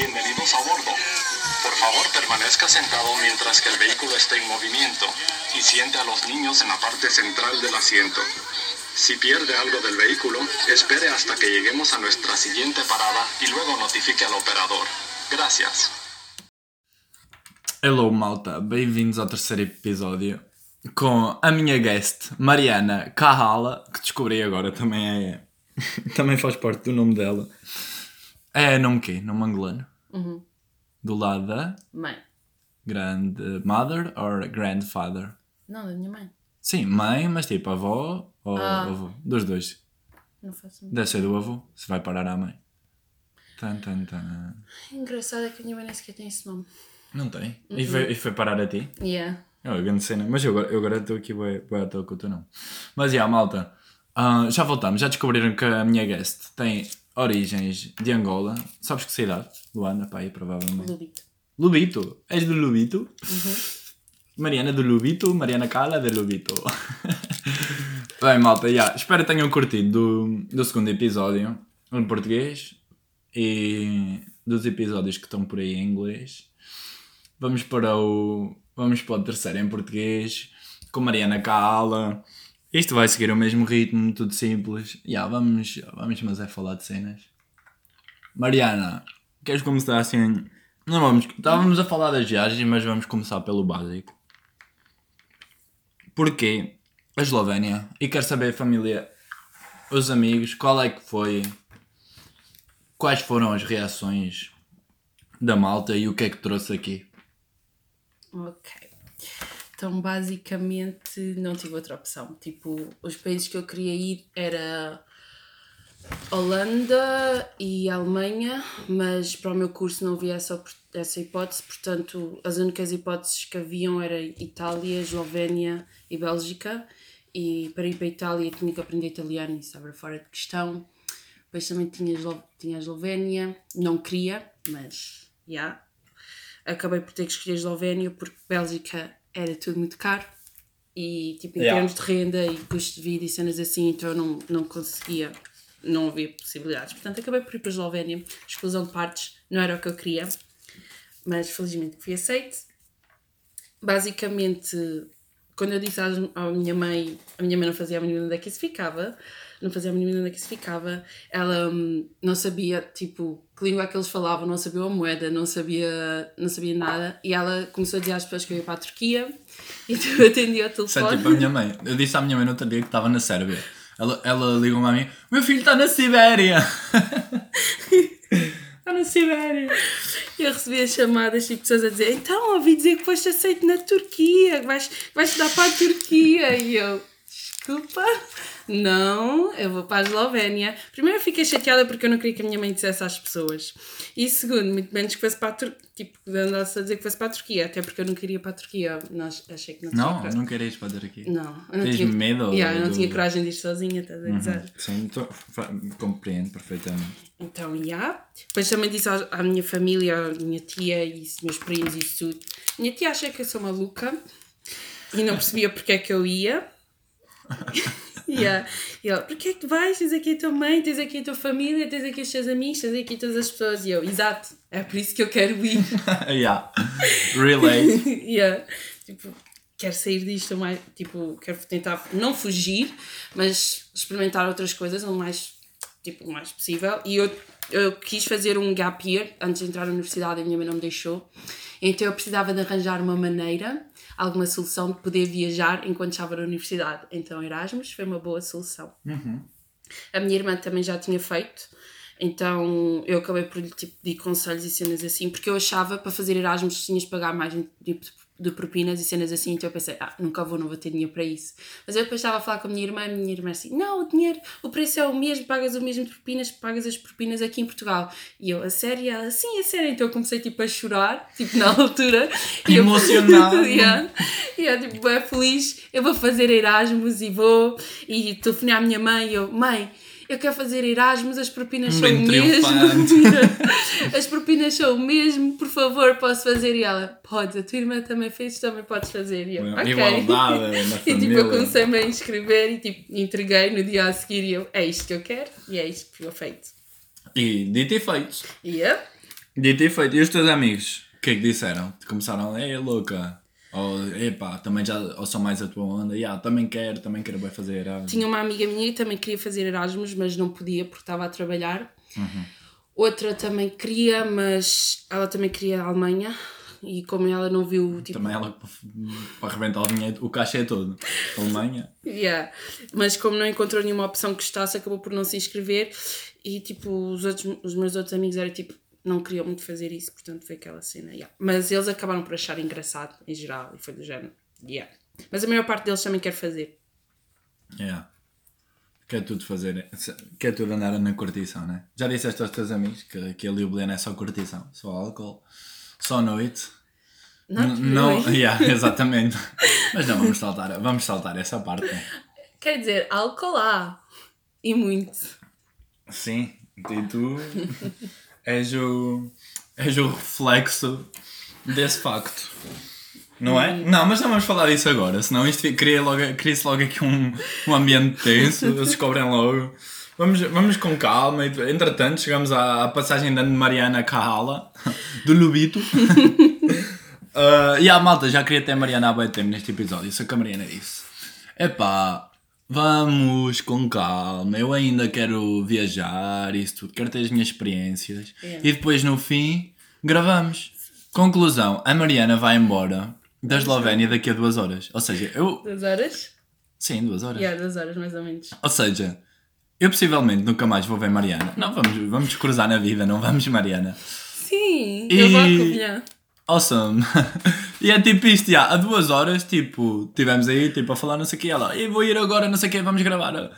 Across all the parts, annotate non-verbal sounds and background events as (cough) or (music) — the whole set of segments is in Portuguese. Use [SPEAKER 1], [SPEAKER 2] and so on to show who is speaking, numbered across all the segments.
[SPEAKER 1] Bienvenidos a bordo. Por favor, permanezca sentado mientras que el vehículo esté en movimiento y siente a los niños en la parte central del asiento. Si pierde algo del vehículo, espere hasta que lleguemos a nuestra siguiente parada y luego notifique al operador. Gracias.
[SPEAKER 2] Hello malta, bem-vindos ao terceiro episódio com a minha guest Mariana Carrala, que descobri agora também é. (laughs) também faz parte do nome dela. É nome quê? Nome angolano?
[SPEAKER 3] Uhum.
[SPEAKER 2] Do lado da
[SPEAKER 3] Mãe.
[SPEAKER 2] grandmother or grandfather?
[SPEAKER 3] Não, da minha mãe.
[SPEAKER 2] Sim, mãe, mas tipo avó ou
[SPEAKER 3] Ah.
[SPEAKER 2] avô? Dos dois.
[SPEAKER 3] Não faço muito.
[SPEAKER 2] Deve ser do avô, se vai parar à mãe. Tan, tan, tan.
[SPEAKER 3] Engraçado é que a minha mãe nem sequer tem esse nome.
[SPEAKER 2] Não tem. E, foi, e foi parar a ti?
[SPEAKER 3] Yeah.
[SPEAKER 2] É uma grande cena. Mas eu agora eu agora estou aqui bué à toa com o teu nome. Mas, já, malta. ah, já voltamos. Já descobriram que a minha guest tem origens de Angola. Sabes que cidade? Luanda, pá, aí provavelmente.
[SPEAKER 3] Lubito.
[SPEAKER 2] Lubito. És do Lubito? Mariana do Lubito. Mariana Cala de Lubito. (laughs) Bem, malta, já. Espero que tenham curtido do, do segundo episódio em português e dos episódios que estão por aí em inglês. Vamos para o. Vamos para o terceiro em português, com Mariana Cala. Isto vai seguir o mesmo ritmo, tudo simples. Já, vamos, vamos, mas é falar de cenas. Mariana, queres começar assim? Não vamos. Estávamos a falar das viagens, mas vamos começar pelo básico. Porquê a Eslovénia? E quero saber família, os amigos, qual é que foi. Quais foram as reações da malta e o que é que trouxe aqui?
[SPEAKER 3] Ok. Então, basicamente, não tive outra opção. Tipo, os países que eu queria ir era Holanda e Alemanha, mas para o meu curso não havia essa, essa hipótese, portanto, as únicas hipóteses que haviam era Itália, Eslovénia e Bélgica. E para ir para a Itália tinha que aprender italiano, isso estava fora de questão. Depois também tinha, Eslo- tinha a Eslovénia, não queria, mas já. Acabei por ter que escolher a Eslovénia porque Bélgica era tudo muito caro e tipo em
[SPEAKER 2] Yeah.
[SPEAKER 3] termos de renda e custo de vida e cenas assim, então eu não, não conseguia, não havia possibilidades. Portanto, acabei por ir para a Eslovénia, exclusão de partes, não era o que eu queria, mas felizmente fui aceite. Basicamente, quando eu disse à minha mãe, a minha mãe não fazia a mínima onde é que isso ficava, não fazia a mínima onde é que isso ficava, ela hum, não sabia, tipo, que língua é que eles falavam, não sabia a moeda, não sabia, não sabia nada, e ela começou a dizer às pessoas que eu ia para a Turquia, (laughs) e eu atendi ao
[SPEAKER 2] é
[SPEAKER 3] telefone.
[SPEAKER 2] tipo a minha mãe. Eu disse à minha mãe no outro dia que estava na Sérvia. Ela, ela ligou-me a mim: Meu filho está na Sibéria! (laughs) Está na Sibéria!
[SPEAKER 3] Eu recebia chamadas tipo pessoas a dizer então ouvi dizer que foste aceito na Turquia, que vais, vais dar para a Turquia. E eu, desculpa, não, eu vou para a Eslovénia. Primeiro eu fiquei chateada porque eu não queria que a minha mãe dissesse às pessoas. E segundo, muito menos que fosse para a Turquia, tipo, andasse a dizer que fosse para a Turquia, até porque eu não queria ir para a Turquia. Nós, achei que não
[SPEAKER 2] Não, não queres fazer aqui.
[SPEAKER 3] Não, eu não
[SPEAKER 2] Tens
[SPEAKER 3] tinha,
[SPEAKER 2] medo
[SPEAKER 3] Yeah, eu não
[SPEAKER 2] do-
[SPEAKER 3] tinha coragem de ir sozinha, estás a dizer?
[SPEAKER 2] Sim, tô- fa- compreendo perfeitamente.
[SPEAKER 3] Então, já. Depois também disse à, à minha família, à minha tia e meus primos e isso tudo. Minha tia acha que eu sou maluca e não percebia porque é que eu ia. Yeah. (laughs) E ela, porquê é que vais? Tens aqui a tua mãe, tens aqui a tua família, tens aqui os teus amigos, tens aqui todas as pessoas. E eu, exato, é por isso que eu quero ir. (laughs)
[SPEAKER 2] yeah. Relate. (laughs)
[SPEAKER 3] yeah. Tipo, quero sair disto, mais, tipo, quero tentar não fugir, mas experimentar outras coisas o mais, tipo, o mais possível. E eu, eu quis fazer um gap year antes de entrar na universidade a minha mãe não me deixou. Então eu precisava de arranjar uma maneira, alguma solução de poder viajar enquanto estava na universidade. Então Erasmus foi uma boa solução. A minha irmã também já tinha feito, então eu acabei por lhe tipo, pedir conselhos e cenas assim, porque eu achava para fazer Erasmus tinhas de pagar mais tipo de propinas e cenas assim, então eu pensei, ah, nunca vou, não vou ter dinheiro para isso. Mas eu depois estava a falar com a minha irmã, e a minha irmã assim, não, o dinheiro, o preço é o mesmo, pagas o mesmo de propinas, pagas as propinas aqui em Portugal. E eu, a sério? E ela, sim, a sério. Então eu comecei tipo a chorar, tipo na (laughs) altura. E (laughs) yeah. E eu tipo, bem feliz, eu vou fazer Erasmus e vou. E telefonei à minha mãe e eu, mãe, eu quero fazer Erasmus, as propinas são o mesmo. (laughs) as propinas são o mesmo, por favor, posso fazer? E ela, podes, a tua irmã também fez, também podes fazer. E eu, ok.
[SPEAKER 2] Igualdade na (laughs)
[SPEAKER 3] E tipo, eu comecei-me a inscrever e tipo, entreguei no dia a seguir e eu, é isto que eu quero e é isto que eu feito.
[SPEAKER 2] E dito e feito.
[SPEAKER 3] E eu,
[SPEAKER 2] Dito e feito. E os teus amigos? O que é que disseram? Começaram, ei, louca. Ou, epá, também já, ou são mais a tua onda. Yeah, também quero, também quero bem fazer Erasmus.
[SPEAKER 3] Tinha uma amiga minha que também queria fazer Erasmus, mas não podia porque estava a trabalhar. Outra também queria, mas ela também queria a Alemanha. E como ela não viu, tipo,
[SPEAKER 2] Também ela, para arrebentar o dinheiro, o caixa é todo. Alemanha.
[SPEAKER 3] Yeah. Mas como não encontrou nenhuma opção que gostasse, acabou por não se inscrever. E tipo, os, outros, os meus outros amigos eram tipo, não queriam muito fazer isso, portanto foi aquela cena. Yeah. Mas eles acabaram por achar engraçado em geral e foi do género. Yeah. Mas a maior parte deles também quer fazer.
[SPEAKER 2] Yeah. Quer tudo fazer, quer tudo andar na curtição, né? Já disseste aos teus amigos que, que ali o Belém é só curtição, só álcool, só noite.
[SPEAKER 3] Não,
[SPEAKER 2] não (laughs) yeah, (laughs) exatamente. Mas não, vamos saltar, vamos saltar essa parte. né?
[SPEAKER 3] Quer dizer, álcool há. E muito.
[SPEAKER 2] Sim, e tu (laughs) és o, és o reflexo desse facto. Não é? Não, mas não vamos falar disso agora, senão isto fi- cria logo, cria-se logo aqui um, um ambiente tenso, eles descobrem logo. Vamos, vamos com calma, entretanto chegamos à, à passagem da Mariana Carrala, do Lubito. (laughs) Uh, e a malta, já queria ter a Mariana há bem tempo neste episódio, só que a Mariana disse: Epá, vamos com calma, eu ainda quero viajar, isso tudo, quero ter as minhas experiências.
[SPEAKER 3] É.
[SPEAKER 2] E depois no fim, gravamos. Conclusão: a Mariana vai embora da Eslovénia daqui a duas horas. Ou seja, eu.
[SPEAKER 3] Duas horas?
[SPEAKER 2] Sim, duas horas.
[SPEAKER 3] Yeah, duas horas mais ou menos.
[SPEAKER 2] Ou seja, eu possivelmente nunca mais vou ver Mariana. Não, vamos, vamos cruzar na vida, não vamos, Mariana.
[SPEAKER 3] Sim,
[SPEAKER 2] E-
[SPEAKER 3] eu vou a Covilhã.
[SPEAKER 2] Awesome. (laughs) e é tipo isto, já, há duas horas, tipo, tivemos aí, tipo, a falar não sei o que, ela, e vou ir agora, não sei o que, vamos gravar.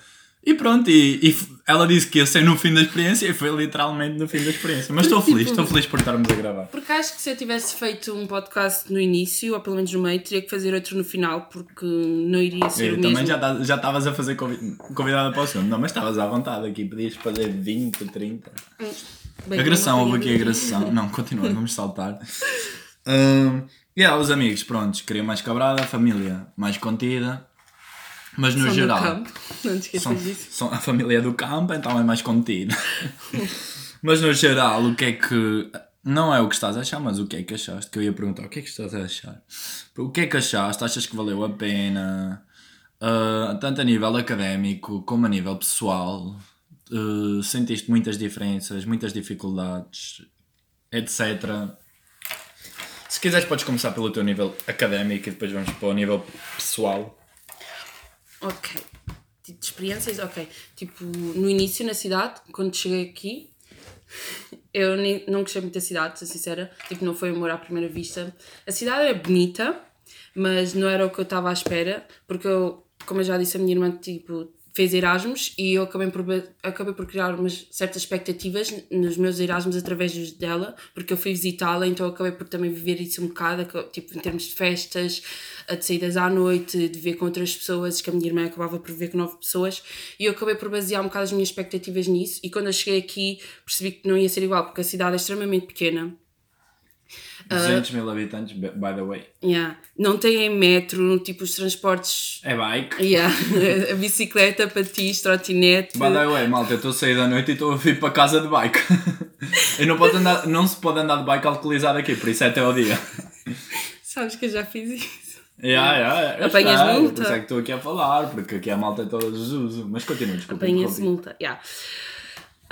[SPEAKER 2] E pronto, e, e ela disse que ia ser no fim da experiência e foi literalmente no fim da experiência. Mas estou feliz, estou feliz por estarmos a gravar.
[SPEAKER 3] Porque acho que se eu tivesse feito um podcast no início, ou pelo menos no meio, teria que fazer outro no final, porque não iria ser
[SPEAKER 2] E
[SPEAKER 3] o
[SPEAKER 2] também
[SPEAKER 3] mesmo.
[SPEAKER 2] já tá- já estavas a fazer convi- convidada para o segundo. Não, mas estavas à vontade aqui, podias fazer 20, 30.
[SPEAKER 3] Bem,
[SPEAKER 2] Agressão, houve
[SPEAKER 3] eu
[SPEAKER 2] aqui agressão. Não, continua, (laughs) vamos saltar. Um, e yeah, os amigos, prontos, queriam mais cabrada, a família mais contida. Mas no
[SPEAKER 3] São do
[SPEAKER 2] geral.
[SPEAKER 3] campo. Não te
[SPEAKER 2] São,
[SPEAKER 3] disso.
[SPEAKER 2] são a família do campo, então é mais contido. (laughs) mas no geral, o que é que. Não é o que estás a achar, mas o que é que achaste? Que eu ia perguntar, o que é que estás a achar? O que é que achaste? Achas que valeu a pena? Ah, tanto a nível académico como a nível pessoal? Ah, sentiste muitas diferenças, muitas dificuldades, etc. Se quiseres, podes começar pelo teu nível académico e depois vamos para o nível pessoal.
[SPEAKER 3] Ok. Tipo de experiências, ok. Tipo, no início na cidade, quando cheguei aqui, (laughs) eu nem, não gostei muito da cidade, sou sincera. Tipo, não foi amor à primeira vista. A cidade é bonita, mas não era o que eu estava à espera, porque eu, como eu já disse, a minha irmã, tipo, fez Erasmus e eu acabei por, acabei por criar umas certas expectativas nos meus Erasmus através dela, porque eu fui visitá-la, então acabei por também viver isso um bocado, tipo, em termos de festas, de saídas à noite, de ver com outras pessoas, que a minha irmã acabava por ver com nove pessoas, e eu acabei por basear um bocado as minhas expectativas nisso, e quando eu cheguei aqui percebi que não ia ser igual, porque a cidade é extremamente pequena,
[SPEAKER 2] 200 mil habitantes, by the way.
[SPEAKER 3] yeah. não tem metro, tipo, os transportes
[SPEAKER 2] É bike.
[SPEAKER 3] Yeah. (laughs) a bicicleta, patins, trotinete.
[SPEAKER 2] By the way, malta, eu estou a sair da noite e estou a vir para casa de bike. (laughs) e não, pode andar, não se pode andar de bike alcoolizado aqui, por isso é até ao dia. (laughs)
[SPEAKER 3] Sabes que eu já fiz isso.
[SPEAKER 2] Yeah, yeah,
[SPEAKER 3] Apanhas multa?
[SPEAKER 2] Por isso é que estou aqui a falar, porque aqui a malta é toda desuso. Mas continua, desculpa. Interrompi.
[SPEAKER 3] multa. Yeah.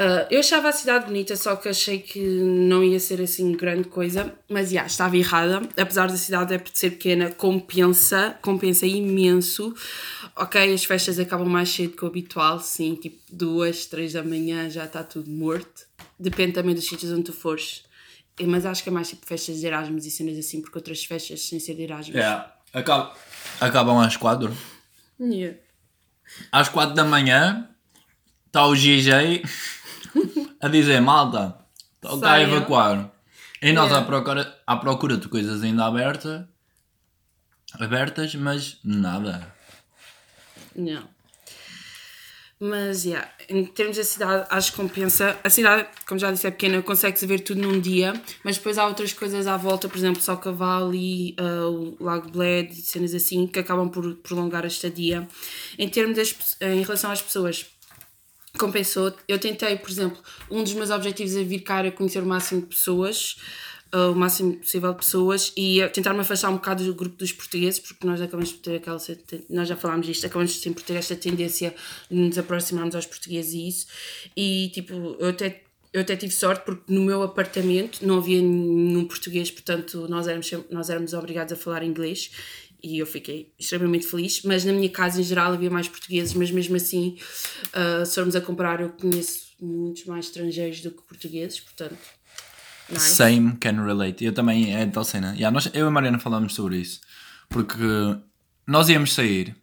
[SPEAKER 3] Ah, eu achava a cidade bonita, só que achei que não ia ser assim grande coisa, mas yeah, estava errada. Apesar da cidade é ser pequena, compensa, compensa imenso. Ok, as festas acabam mais cedo que o habitual, sim, tipo duas, três da manhã já está tudo morto. Depende também dos sítios onde tu fores. Eh, Mas acho que é mais tipo festas de Erasmus e cenas assim, porque outras festas sem ser de Erasmus.
[SPEAKER 2] Yeah. Acab- Acabam às 4.
[SPEAKER 3] Yeah.
[SPEAKER 2] Às 4 da manhã está o GJ a dizer: Malta, toca a evacuar. E nós
[SPEAKER 3] Yeah.
[SPEAKER 2] à, procura, à procura de coisas ainda abertas, abertas, mas nada.
[SPEAKER 3] Não. Mas, yeah, em termos da cidade, acho que compensa. A cidade, como já disse, é pequena, consegue-se ver tudo num dia, mas depois há outras coisas à volta, por exemplo, Só Cavalo, uh, o Lago Bled e cenas assim, que acabam por prolongar a estadia. Em termos das, em relação às pessoas, compensou. Eu tentei, por exemplo, um dos meus objetivos é vir cá era conhecer o máximo de pessoas, uh, o máximo possível de pessoas e tentar me afastar um bocado do grupo dos portugueses, porque nós acabamos de ter aquela. Nós já falámos disto, acabamos de sempre ter esta tendência de nos aproximarmos aos portugueses e isso. E tipo, eu até. Eu até tive sorte porque no meu apartamento não havia nenhum português, portanto nós éramos, nós éramos obrigados a falar inglês e eu fiquei extremamente feliz. Mas na minha casa, em geral, havia mais portugueses, mas mesmo assim, uh, se formos a comparar, eu conheço muitos mais estrangeiros do que portugueses, portanto.
[SPEAKER 2] Nice. Same can relate. Eu também, é tal cena. Yeah, nós, eu e a Mariana falámos sobre isso, porque nós íamos sair,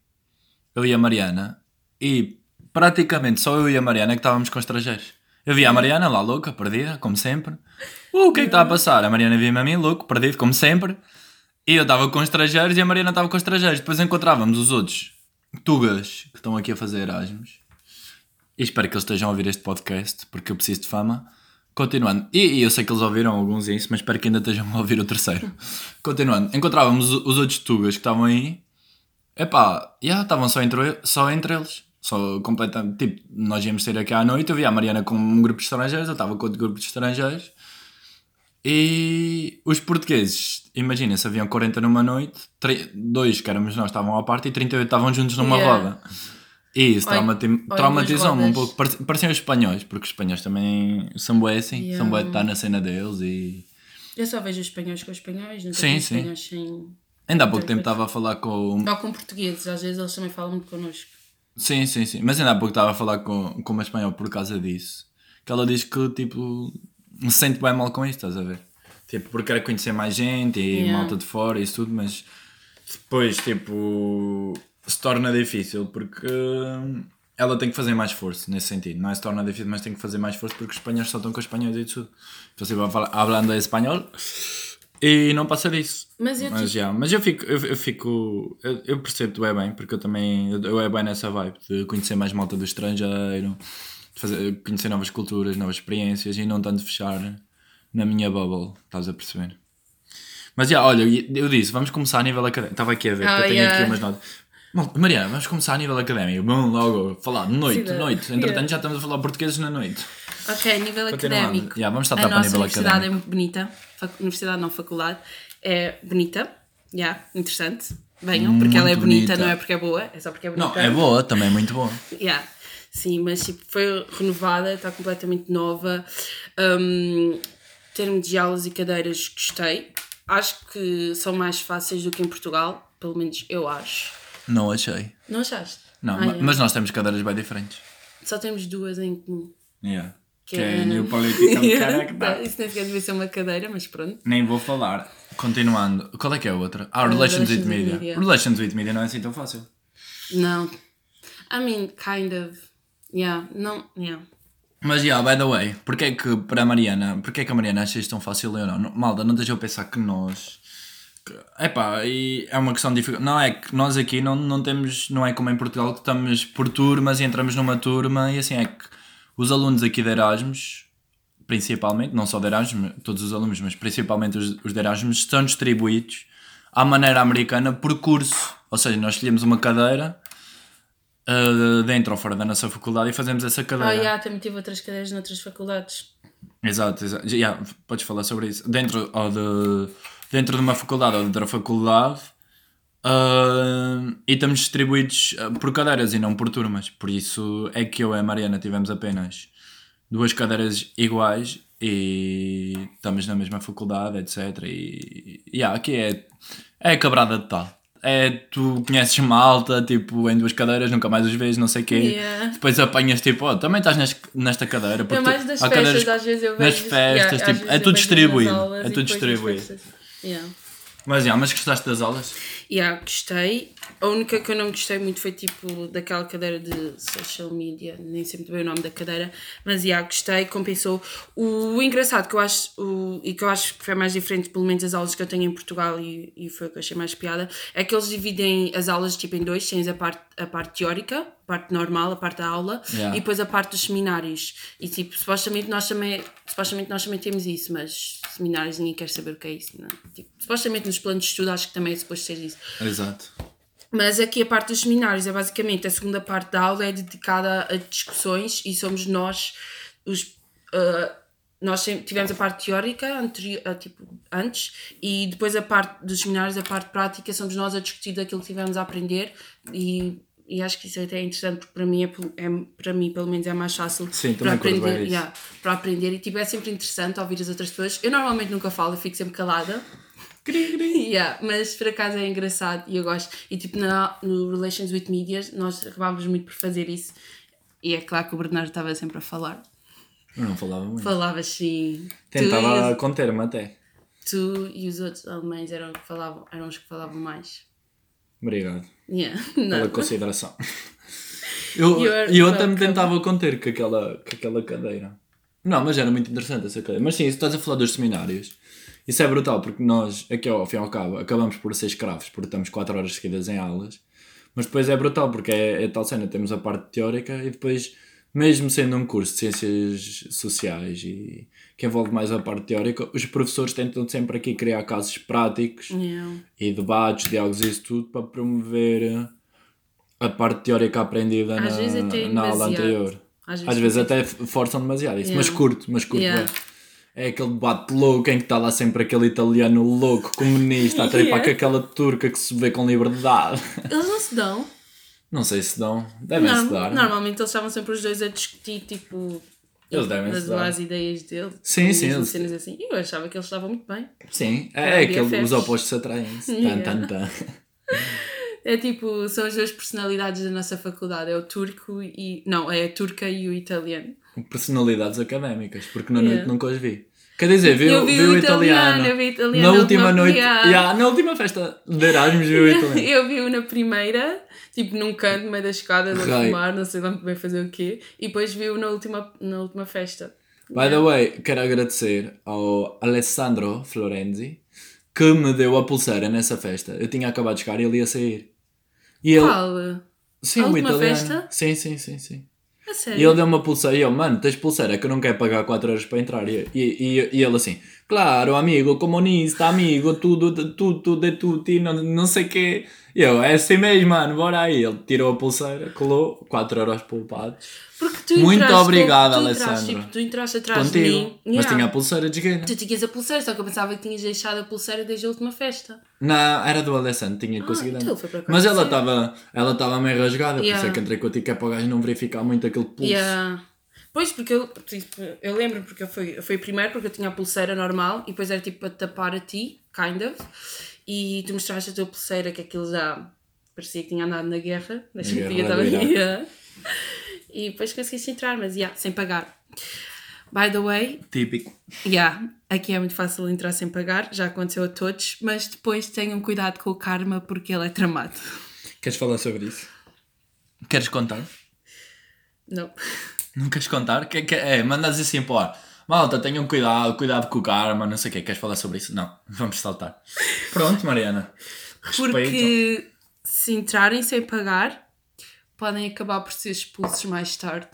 [SPEAKER 2] eu e a Mariana, e praticamente só eu e a Mariana que estávamos com estrangeiros. Eu via a Mariana lá louca, perdida, como sempre. Uh, o que é que está a passar? A Mariana via-me a mim louco, perdido, como sempre. E eu estava com estrangeiros e a Mariana estava com estrangeiros. Depois encontrávamos os outros tugas que estão aqui a fazer Erasmus. E espero que eles estejam a ouvir este podcast, porque eu preciso de fama. Continuando, e, e, eu sei que eles ouviram alguns isso, mas espero que ainda estejam a ouvir o terceiro. (laughs) Continuando, encontrávamos os outros tugas que estavam aí. Epá, já yeah, estavam só entre, só entre eles. Só completamente. Tipo, nós íamos sair aqui à noite. Eu via a Mariana com um grupo de estrangeiros, eu estava com outro grupo de estrangeiros. E os portugueses, imagina, se haviam 40 numa noite, dois que éramos nós estavam à parte e 38 estavam juntos numa yeah. roda. E isso traumatizou-me um pouco. Pareciam os espanhóis, porque os espanhóis também são bué assim, yeah. são bué de estar na cena deles e.
[SPEAKER 3] Eu só vejo os espanhóis com os espanhóis, não sim, sim. espanhóis sem.
[SPEAKER 2] Ainda há pouco tempo estava a falar com.
[SPEAKER 3] Ou com portugueses, às vezes eles também falam muito connosco.
[SPEAKER 2] Sim, sim, sim. Mas ainda há pouco estava a falar com, com uma espanhola por causa disso. Que ela diz que tipo me sente bem mal com isso, estás a ver? Tipo, porque quero conhecer mais gente e yeah. malta de fora e isso tudo, mas depois, tipo, se torna difícil porque ela tem que fazer mais esforço nesse sentido. Não é se torna difícil, mas tem que fazer mais esforço porque os espanhóis só estão com os espanhóis e tudo. Então, tipo, falando espanhol e não passa disso. Mas eu, mas, tipo... mas eu fico, eu, eu fico, eu, eu percebo-te é bem, porque eu também, eu é bem nessa vibe de conhecer mais malta do estrangeiro fazer, conhecer novas culturas, novas experiências e não tanto fechar na minha bubble, estás a perceber? Mas já, olha, eu disse, vamos começar a nível académico. Estava aqui a ver, oh, eu tenho yeah. aqui umas notas. Mariana, vamos começar a nível académico. Bom, logo, falar de noite, Sim, noite. Entretanto, yeah. já estamos a falar português na noite.
[SPEAKER 3] Ok, nível académico.
[SPEAKER 2] Yeah, vamos estar a para nível
[SPEAKER 3] académico. A universidade é muito bonita. Universidade não, faculdade. É bonita. Yeah, interessante. Venham, porque muito ela é bonita, bonita, não é porque é boa, é só porque é bonita.
[SPEAKER 2] Não, é boa, também é muito boa.
[SPEAKER 3] Yeah. Sim, mas tipo, foi renovada, está completamente nova. Um, termo de aulas e cadeiras, gostei. Acho que são mais fáceis do que em Portugal, pelo menos eu acho.
[SPEAKER 2] Não achei.
[SPEAKER 3] Não achaste?
[SPEAKER 2] Não, ah, é. mas nós temos cadeiras bem diferentes.
[SPEAKER 3] Só temos duas em comum.
[SPEAKER 2] Yeah. Que, que é, é New Political (laughs) Character.
[SPEAKER 3] Isso nem sequer devia ser uma cadeira, mas pronto.
[SPEAKER 2] Nem vou falar. Continuando. Qual é que é a outra? Ah, Relations, Relations with, media. media. Relations with Media não é assim tão fácil.
[SPEAKER 3] Não. I mean, kind of. Yeah, não, yeah.
[SPEAKER 2] Mas, yeah, by the way, porque é que para a Mariana, porque é que a Mariana acha isto tão fácil ou não? Malda, não deixa eu pensar que nós. é e é uma questão difícil. Não é que nós aqui não, não temos, não é como em Portugal que estamos por turmas e entramos numa turma e assim é que os alunos aqui de Erasmus, principalmente, não só de Erasmus, todos os alunos, mas principalmente os, os de Erasmus, estão distribuídos à maneira americana por curso. Ou seja, nós escolhemos uma cadeira uh, dentro ou fora da nossa faculdade e fazemos essa cadeira.
[SPEAKER 3] Ah, yeah, também tive outras cadeiras noutras faculdades.
[SPEAKER 2] Exato, exato. Yeah, podes falar sobre isso. Dentro, ou de, dentro de uma faculdade ou de outra faculdade uh, e estamos distribuídos ah, por cadeiras e não por turmas. Por isso é que eu e a Mariana tivemos apenas duas cadeiras iguais e estamos na mesma faculdade, etc. E yeah, aqui é, é a quebrada de tal é tu conheces malta, tipo, em duas cadeiras, nunca mais os vês, não sei o quê. Yeah. Depois apanhas, tipo, oh, também estás nesta cadeira.
[SPEAKER 3] Porque é mais das festas, cadeiras, às vezes eu vejo.
[SPEAKER 2] Nas festas, yeah, tipo, é tudo distribuído. É tudo distribuído. Yeah. Mas, yeah, mas gostaste das aulas?
[SPEAKER 3] Yeah, gostei. A única que eu não gostei muito foi tipo daquela cadeira de social media, nem sei muito bem o nome da cadeira, mas yeah, gostei, compensou. O, engraçado que eu acho, o, e que eu acho que foi mais diferente, pelo menos as aulas que eu tenho em Portugal, e, e foi o que eu achei mais piada, é que eles dividem as aulas tipo em dois: tens a parte, a parte teórica, a parte normal, a parte da aula, yeah. e depois a parte dos seminários. E tipo, supostamente nós também, supostamente nós também temos isso, mas seminários ninguém quer saber o que é isso, não é? tipo, supostamente nos planos de estudo acho que também é suposto ser isso.
[SPEAKER 2] Exato.
[SPEAKER 3] Mas aqui a parte dos seminários é basicamente a segunda parte da aula é dedicada a discussões e somos nós os. uh, nós tivemos a parte teórica anteri- uh, tipo, antes e depois a parte dos seminários, a parte prática, somos nós a discutir daquilo que tivemos a aprender e, e acho que isso até é interessante porque para mim, é, é, para mim pelo menos é mais fácil
[SPEAKER 2] Sim,
[SPEAKER 3] para aprender, yeah, para aprender e tipo, é sempre interessante ouvir as outras pessoas. Eu normalmente nunca falo, eu fico sempre calada. (laughs) Yeah, mas por acaso é engraçado e eu gosto. E tipo, na, no Relations with Media, nós acabámos muito por fazer isso. E é claro que o Bernardo estava sempre a falar.
[SPEAKER 2] Eu não falava muito.
[SPEAKER 3] Falava. Tu,
[SPEAKER 2] Tentava conter-me até.
[SPEAKER 3] tu e os outros alemães eram, que falavam, eram os que falavam mais.
[SPEAKER 2] Obrigado
[SPEAKER 3] Yeah, (laughs)
[SPEAKER 2] pela
[SPEAKER 3] não.
[SPEAKER 2] consideração. (laughs) Eu, e eu até me tentava conter com aquela, com aquela cadeira. Não, mas era muito interessante essa cadeira. Mas sim, se estás a falar dos seminários, isso é brutal, porque nós, aqui ao fim e ao cabo, acabamos por ser escravos, porque estamos 4 horas seguidas em aulas. Mas depois é brutal, porque é, é tal cena, temos a parte teórica e depois, mesmo sendo um curso de ciências sociais e que envolve mais a parte teórica, os professores tentam sempre aqui criar casos práticos
[SPEAKER 3] Yeah.
[SPEAKER 2] e debates, diálogos e isso tudo para promover a parte teórica aprendida
[SPEAKER 3] Às
[SPEAKER 2] na,
[SPEAKER 3] vezes
[SPEAKER 2] na aula anterior.
[SPEAKER 3] Às
[SPEAKER 2] Às
[SPEAKER 3] vezes
[SPEAKER 2] vezes, até forçam demasiado isso,
[SPEAKER 3] Yeah.
[SPEAKER 2] mas curto, mas curto
[SPEAKER 3] Yeah.
[SPEAKER 2] É aquele debate louco em que está lá sempre aquele italiano louco, comunista, a (laughs) trepar
[SPEAKER 3] Yeah.
[SPEAKER 2] com aquela turca que se vê com liberdade. (laughs)
[SPEAKER 3] Eles não se dão.
[SPEAKER 2] Não sei se dão, devem se
[SPEAKER 3] Norm-
[SPEAKER 2] dar.
[SPEAKER 3] Normalmente eles estavam sempre os dois a discutir, tipo.
[SPEAKER 2] Eles devem
[SPEAKER 3] as, as ideias dele.
[SPEAKER 2] Sim, sim,
[SPEAKER 3] Mesmo
[SPEAKER 2] eles-
[SPEAKER 3] cenas assim. E eu achava que eles estavam muito bem.
[SPEAKER 2] Sim, é, é aquele, os opostos se atraem-se. (laughs)
[SPEAKER 3] Yeah.
[SPEAKER 2] Tan, tan.
[SPEAKER 3] É tipo, são as duas personalidades da nossa faculdade, é o turco e. Não, é a turca e o italiano.
[SPEAKER 2] Personalidades académicas, porque na
[SPEAKER 3] Yeah.
[SPEAKER 2] noite nunca os vi. Quer dizer, vi,
[SPEAKER 3] Eu vi
[SPEAKER 2] vi
[SPEAKER 3] o italiano,
[SPEAKER 2] italiano.
[SPEAKER 3] eu vi italiano
[SPEAKER 2] na última noite,
[SPEAKER 3] Yeah.
[SPEAKER 2] Na última festa de Erasmus (laughs) vi o italiano.
[SPEAKER 3] Eu vi-o na primeira, tipo num canto, no meio das escadas, a fumar, não sei lá bem fazer o quê, e depois vi-o na última, na última festa.
[SPEAKER 2] By the way, quero agradecer ao Alessandro Florenzi que me deu a pulseira nessa festa. Eu tinha acabado de chegar e ele ia sair. E ele.
[SPEAKER 3] Qual?
[SPEAKER 2] Sim,
[SPEAKER 3] A última
[SPEAKER 2] italiano.
[SPEAKER 3] festa?
[SPEAKER 2] Sim, sim, sim, sim.
[SPEAKER 3] A
[SPEAKER 2] E
[SPEAKER 3] sério?
[SPEAKER 2] ele deu uma pulseira e eu, mano, tens pulseira é que eu não quero pagar 4 euros para entrar. E, e, e, e ele assim, claro, amigo, comunista, amigo, tudo, tudo, é tudo, não, não sei o quê. E eu, é assim mesmo, mano, bora aí. Ele tirou a pulseira, colou, 4 euros poupados.
[SPEAKER 3] Porque tu
[SPEAKER 2] Muito
[SPEAKER 3] entraste
[SPEAKER 2] obrigado,
[SPEAKER 3] tu entraste,
[SPEAKER 2] Alessandro.
[SPEAKER 3] tipo, tu entraste atrás de
[SPEAKER 2] Contigo.
[SPEAKER 3] mim.
[SPEAKER 2] Mas
[SPEAKER 3] Yeah.
[SPEAKER 2] tinha a pulseira de esgueira.
[SPEAKER 3] Tu tinhas a pulseira, só que eu pensava que tinhas deixado a pulseira desde a última festa.
[SPEAKER 2] Não, era do Alessandro, tinha conseguido.
[SPEAKER 3] então.
[SPEAKER 2] Mas ela estava ela estava meio rasgada, por isso
[SPEAKER 3] Yeah.
[SPEAKER 2] é que entrei contigo que é para o gajo não verificar muito aquele pulso.
[SPEAKER 3] Yeah. Pois, porque eu, tipo, eu lembro, porque eu fui, eu fui primeiro porque eu tinha a pulseira normal e depois era tipo para tapar a ti, kind of, e tu mostraste a tua pulseira que aquilo já parecia que tinha andado na guerra, que eu estava yeah. E depois conseguiste entrar, mas yeah, sem pagar. By the way,
[SPEAKER 2] Típico.
[SPEAKER 3] yeah, aqui é muito fácil entrar sem pagar, já aconteceu a todos, mas depois tenham cuidado com o karma porque ele é tramado.
[SPEAKER 2] Queres falar sobre isso? Queres contar?
[SPEAKER 3] Não.
[SPEAKER 2] Não queres contar? Que, que, é, mandas assim para o ar. Malta, tenham cuidado, cuidado com o karma, não sei o quê. Queres falar sobre isso? Não, (laughs) vamos saltar. Pronto, Mariana. Respeito.
[SPEAKER 3] Porque se entrarem sem pagar, podem acabar por ser expulsos mais tarde.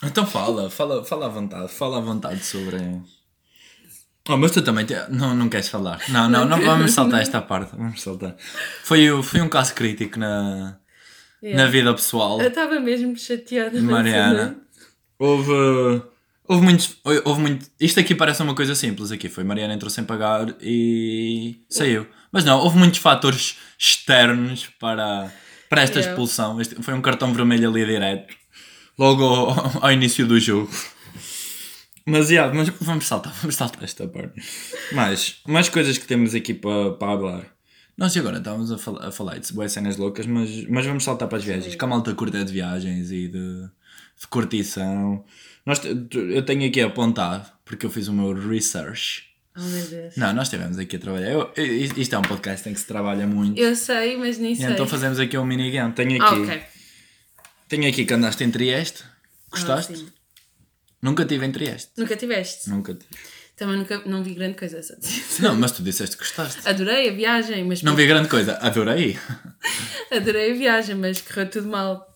[SPEAKER 2] Então fala, fala, fala à vontade, fala à vontade sobre. (laughs) Oh, mas tu também te... não, não queres falar. Não, não, não vamos saltar esta parte. Vamos saltar. Foi, foi um caso crítico na, na vida pessoal.
[SPEAKER 3] Eu estava mesmo chateada.
[SPEAKER 2] Mariana. Houve, houve muitos. Houve muito, isto aqui parece uma coisa simples. Aqui foi Mariana entrou sem pagar e saiu. Mas não, houve muitos fatores externos para, para esta
[SPEAKER 3] Yeah.
[SPEAKER 2] expulsão. Este foi um cartão vermelho ali direto. Logo ao, ao início do jogo. Mas, yeah, mas vamos saltar, (laughs) vamos saltar esta parte. Mais, mais coisas que temos aqui para, para falar. Nós agora estávamos a, fal a falar de boas cenas loucas, mas, mas vamos saltar para as viagens. Que a malta curta de viagens e de, de curtição. Nós, eu tenho aqui apontado, porque eu fiz o meu research.
[SPEAKER 3] Oh meu Deus.
[SPEAKER 2] Não, nós estivemos aqui a trabalhar. Eu- isto é um podcast em que se trabalha muito.
[SPEAKER 3] Eu sei, mas nem
[SPEAKER 2] E
[SPEAKER 3] sei.
[SPEAKER 2] então fazemos aqui um minigame. Tenho
[SPEAKER 3] Ah,
[SPEAKER 2] aqui,
[SPEAKER 3] ok.
[SPEAKER 2] tenho aqui que andaste em Trieste. Gostaste?
[SPEAKER 3] Sim.
[SPEAKER 2] Nunca tive em Trieste.
[SPEAKER 3] Nunca tiveste?
[SPEAKER 2] Nunca tive.
[SPEAKER 3] Também nunca, não vi grande coisa. só dizer.
[SPEAKER 2] Não, mas tu disseste que gostaste.
[SPEAKER 3] Adorei a viagem, mas
[SPEAKER 2] Não vi grande coisa. Adorei. (laughs)
[SPEAKER 3] adorei a viagem, mas correu tudo mal.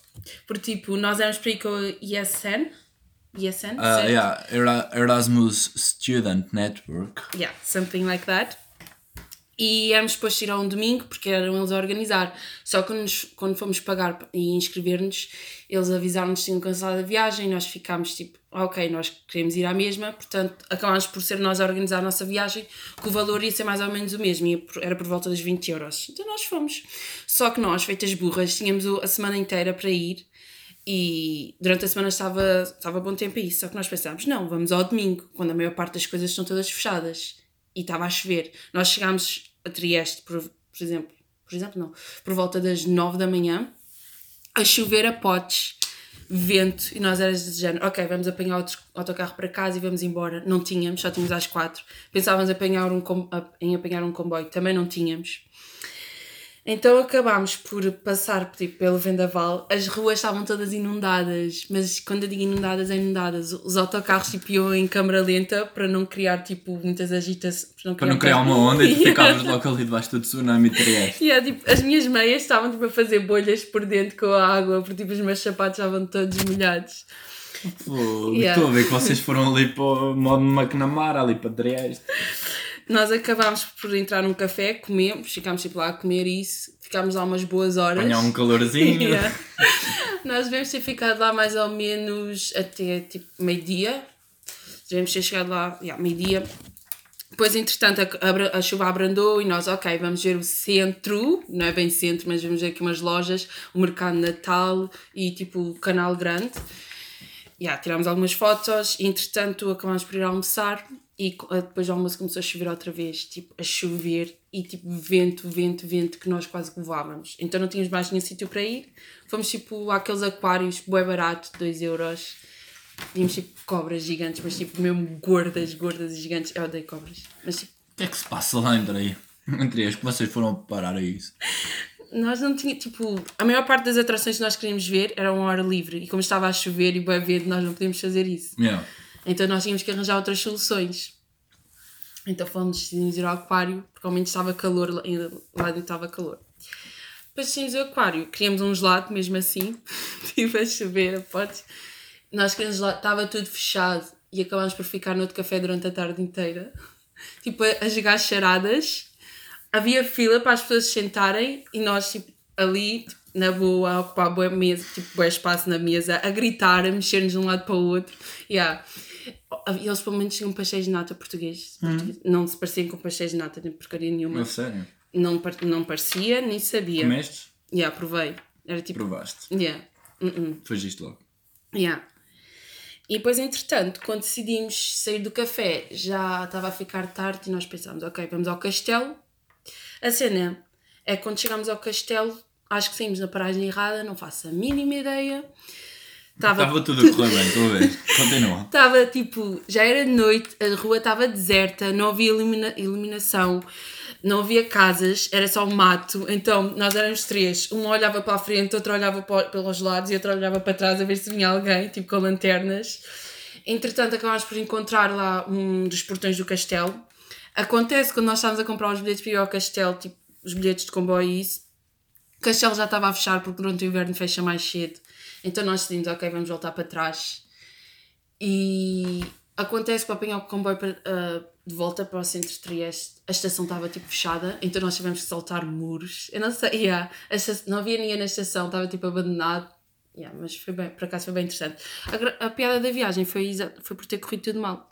[SPEAKER 3] Porque tipo, nós éramos para ir com o ISN. ISN?
[SPEAKER 2] Ah,
[SPEAKER 3] certo?
[SPEAKER 2] yeah, Era- Erasmus Student Network.
[SPEAKER 3] Yeah, something like that. E éramos depois ir a um domingo, porque eram eles a organizar. Só que nos, quando fomos pagar e inscrever-nos, eles avisaram-nos que tinham cancelado a viagem e nós ficámos tipo, ok, nós queremos ir à mesma, portanto acabámos por ser nós a organizar a nossa viagem, que o valor ia ser mais ou menos o mesmo, por- era por volta dos 20 euros. Então nós fomos. Só que nós, feitas burras, tínhamos a semana inteira para ir e durante a semana estava, estava bom tempo a isso. Só que nós pensámos, não, vamos ao domingo, quando a maior parte das coisas estão todas fechadas. E estava a chover. Nós chegámos a Trieste, por, por exemplo, por exemplo, não, por volta das 9 da manhã, a chover a potes, vento, e nós éramos de género, ok, vamos apanhar outro autocarro para casa e vamos embora. Não tínhamos, só tínhamos às 4. Pensávamos apanhar um, em apanhar um comboio, também não tínhamos. Então acabámos por passar tipo, pelo vendaval, as ruas estavam todas inundadas, mas quando eu digo inundadas, é inundadas. Os autocarros tipo, iam em câmara lenta para não criar tipo, muitas agitações.
[SPEAKER 2] Para não criar uma (laughs) onda e tu ficavas logo ali debaixo do tsunami Trieste.
[SPEAKER 3] Yeah, tipo, as minhas meias estavam tipo, a fazer bolhas por dentro com a água, porque tipo, os meus sapatos estavam todos molhados.
[SPEAKER 2] Fogo,
[SPEAKER 3] Yeah.
[SPEAKER 2] Estou a ver que vocês foram ali para o modo McNamara, ali para Trieste. (laughs)
[SPEAKER 3] Nós acabámos por entrar num café, comemos, ficámos tipo, lá a comer isso, ficámos lá umas boas horas.
[SPEAKER 2] Apanhar um (laughs) calorzinho.
[SPEAKER 3] Yeah. Nós devemos ter ficado lá mais ou menos até tipo meio-dia. Devemos ter chegado lá, yeah, meio-dia. Depois, entretanto, a, abra- a chuva abrandou e nós, ok, vamos ver o centro, não é bem centro, mas vamos ver aqui umas lojas, o mercado Natal e tipo o canal grande. Yeah, tirámos algumas fotos e entretanto acabámos por ir almoçar e eh, depois do almoço começou a chover outra vez, tipo a chover e tipo vento, vento, vento que nós quase que voávamos. Então não tínhamos mais nenhum sítio para ir. Fomos tipo àqueles aquários, bué barato, 2 euros. Vimos tipo cobras gigantes, mas tipo mesmo gordas, gordas e gigantes. Eu odeio cobras. Mas tipo,
[SPEAKER 2] O que é que se passa lá entre aí? (laughs) Entre as que vocês foram parar a isso. (laughs)
[SPEAKER 3] nós não tínhamos, tipo, a maior parte das atrações que nós queríamos ver era uma hora livre. E como estava a chover e bué vento, nós não podíamos fazer isso.
[SPEAKER 2] Yeah.
[SPEAKER 3] Então nós tínhamos que arranjar outras soluções. Então fomos decidimos ir ao aquário, porque ao menos estava calor, lá dentro estava calor. Depois decidimos ao aquário, queríamos um gelado mesmo assim, (laughs) tipo a chover, a potes. Nós queríamos gelado, estava tudo fechado e acabámos por ficar no outro café durante a tarde inteira, (laughs) tipo a, a jogar charadas. Havia fila para as pessoas se sentarem e nós tipo, ali, tipo, na boa, a ocupar boa mesa, tipo, bué espaço na mesa, a gritar, a mexer-nos de um lado para o outro. Yeah. Eles pelo menos tinham pastéis de nata português. português. Não se pareciam com pastéis de nata, nem porcaria nenhuma.
[SPEAKER 2] A sério?
[SPEAKER 3] Não, não parecia, nem sabia.
[SPEAKER 2] Comeste?
[SPEAKER 3] Yeah, provei. Era tipo.
[SPEAKER 2] Provaste.
[SPEAKER 3] Yeah. Uh-uh.
[SPEAKER 2] Fugiste logo.
[SPEAKER 3] Yeah. E depois, entretanto, quando decidimos sair do café, já estava a ficar tarde e nós pensámos, ok, vamos ao castelo. A cena é que quando chegámos ao castelo, acho que saímos na paragem errada, não faço a mínima ideia. Estava
[SPEAKER 2] Estava tudo a correr bem, estou a ver. (laughs) Continua.
[SPEAKER 3] Estava tipo, já era de noite, a rua estava deserta, não havia ilumina- iluminação, não havia casas, era só um mato. Então nós éramos três, um olhava para a frente, outro olhava para, pelos lados e outro olhava para trás a ver se vinha alguém, tipo com lanternas. Entretanto, acabámos por encontrar lá um dos portões do castelo. Acontece quando nós estávamos a comprar os bilhetes para ir ao castelo, tipo os bilhetes de comboio e isso, o castelo já estava a fechar porque durante o inverno fecha mais cedo. Então nós decidimos, ok, vamos voltar para trás. E acontece para apanhar o comboio para, ah, de volta para o centro de Trieste. A estação estava tipo fechada, então nós tivemos que saltar muros. Eu não sei, (laughs) yeah, a esta- não havia ninguém na estação, estava tipo abandonado. Yeah, mas foi bem, por acaso foi bem interessante. A, a piada da viagem foi, foi por ter corrido tudo mal.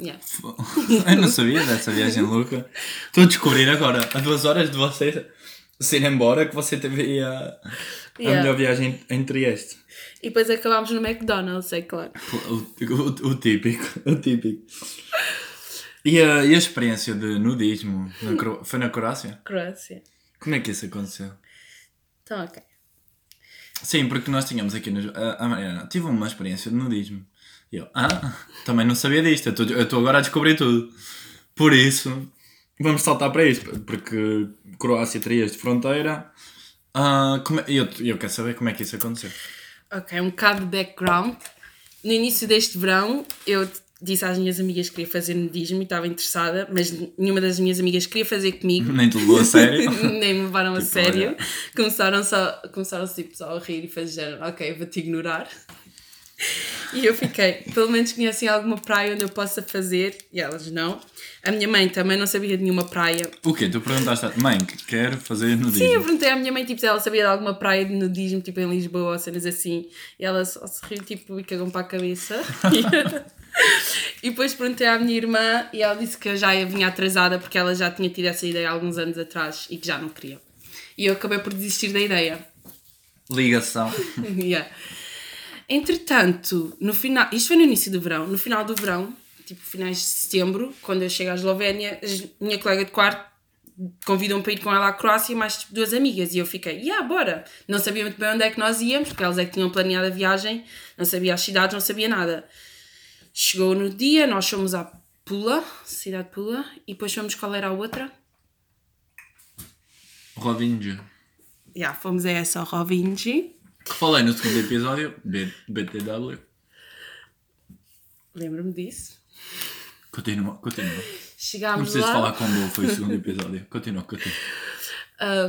[SPEAKER 3] Yeah. (laughs)
[SPEAKER 2] Eu não sabia dessa viagem louca. Estou a descobrir agora, a duas horas de você se ir embora, que você teve a, a
[SPEAKER 3] Yeah.
[SPEAKER 2] melhor viagem em Trieste.
[SPEAKER 3] E depois acabámos no McDonald's, é claro.
[SPEAKER 2] O, o- o típico, o típico. E a, e a experiência de nudismo na Cro- foi na Croácia?
[SPEAKER 3] Croácia.
[SPEAKER 2] Como é que isso aconteceu?
[SPEAKER 3] Então, ok.
[SPEAKER 2] Sim, porque nós tínhamos aqui no, a, a Mariana tive uma experiência de nudismo. E eu, ah, também não sabia disto, eu estou agora a descobrir tudo. Por isso, vamos saltar para isto, porque Croácia teria de fronteira. Como é- eu, eu quero saber como é que isso aconteceu.
[SPEAKER 3] Ok, um bocado de background. No início deste verão, eu disse às minhas amigas que queria fazer nudismo e estava interessada, mas nenhuma das minhas amigas queria fazer comigo.
[SPEAKER 2] Nem te levou a sério. (laughs)
[SPEAKER 3] Nem me levaram a
[SPEAKER 2] Tipo,
[SPEAKER 3] sério.
[SPEAKER 2] olha.
[SPEAKER 3] Começaram só, começaram tipo, só a rir e fazer ok, vou-te ignorar. (laughs) E eu fiquei, pelo menos conhecem alguma praia onde eu possa fazer? E elas não. A minha mãe também não sabia de nenhuma praia.
[SPEAKER 2] O quê? Tu perguntaste à mãe que quer fazer nudismo?
[SPEAKER 3] Sim, eu perguntei à minha mãe tipo, se ela sabia de alguma praia de nudismo, tipo em Lisboa ou cenas assim. E ela só se riu tipo, e cagou para a cabeça. (laughs) (laughs) e depois perguntei à minha irmã e ela disse que eu já vinha atrasada porque ela já tinha tido essa ideia há alguns anos atrás e que já não queria. E eu acabei por desistir da ideia.
[SPEAKER 2] Ligação.
[SPEAKER 3] Yeah. Entretanto, no final, isto foi no início do verão, no final do verão, tipo finais de setembro, quando eu chego à Eslovénia, a minha colega de quarto convidam-me para ir com ela à Croácia e mais tipo, duas amigas. E eu fiquei, yeah, bora! Não sabia muito bem onde é que nós íamos, porque elas é que tinham planeado a viagem, não sabia as cidades, não sabia nada. Chegou no dia, nós fomos à Pula, cidade de Pula, e depois fomos qual era a outra?
[SPEAKER 2] Rovinho.
[SPEAKER 3] Yeah, fomos a essa, Rovinji.
[SPEAKER 2] Que falei no segundo episódio, B- BTW.
[SPEAKER 3] Lembro-me disso.
[SPEAKER 2] Continua, continua. Não
[SPEAKER 3] Chegámos
[SPEAKER 2] precisas
[SPEAKER 3] lá.
[SPEAKER 2] falar como foi o segundo (laughs) episódio. Continua, continua.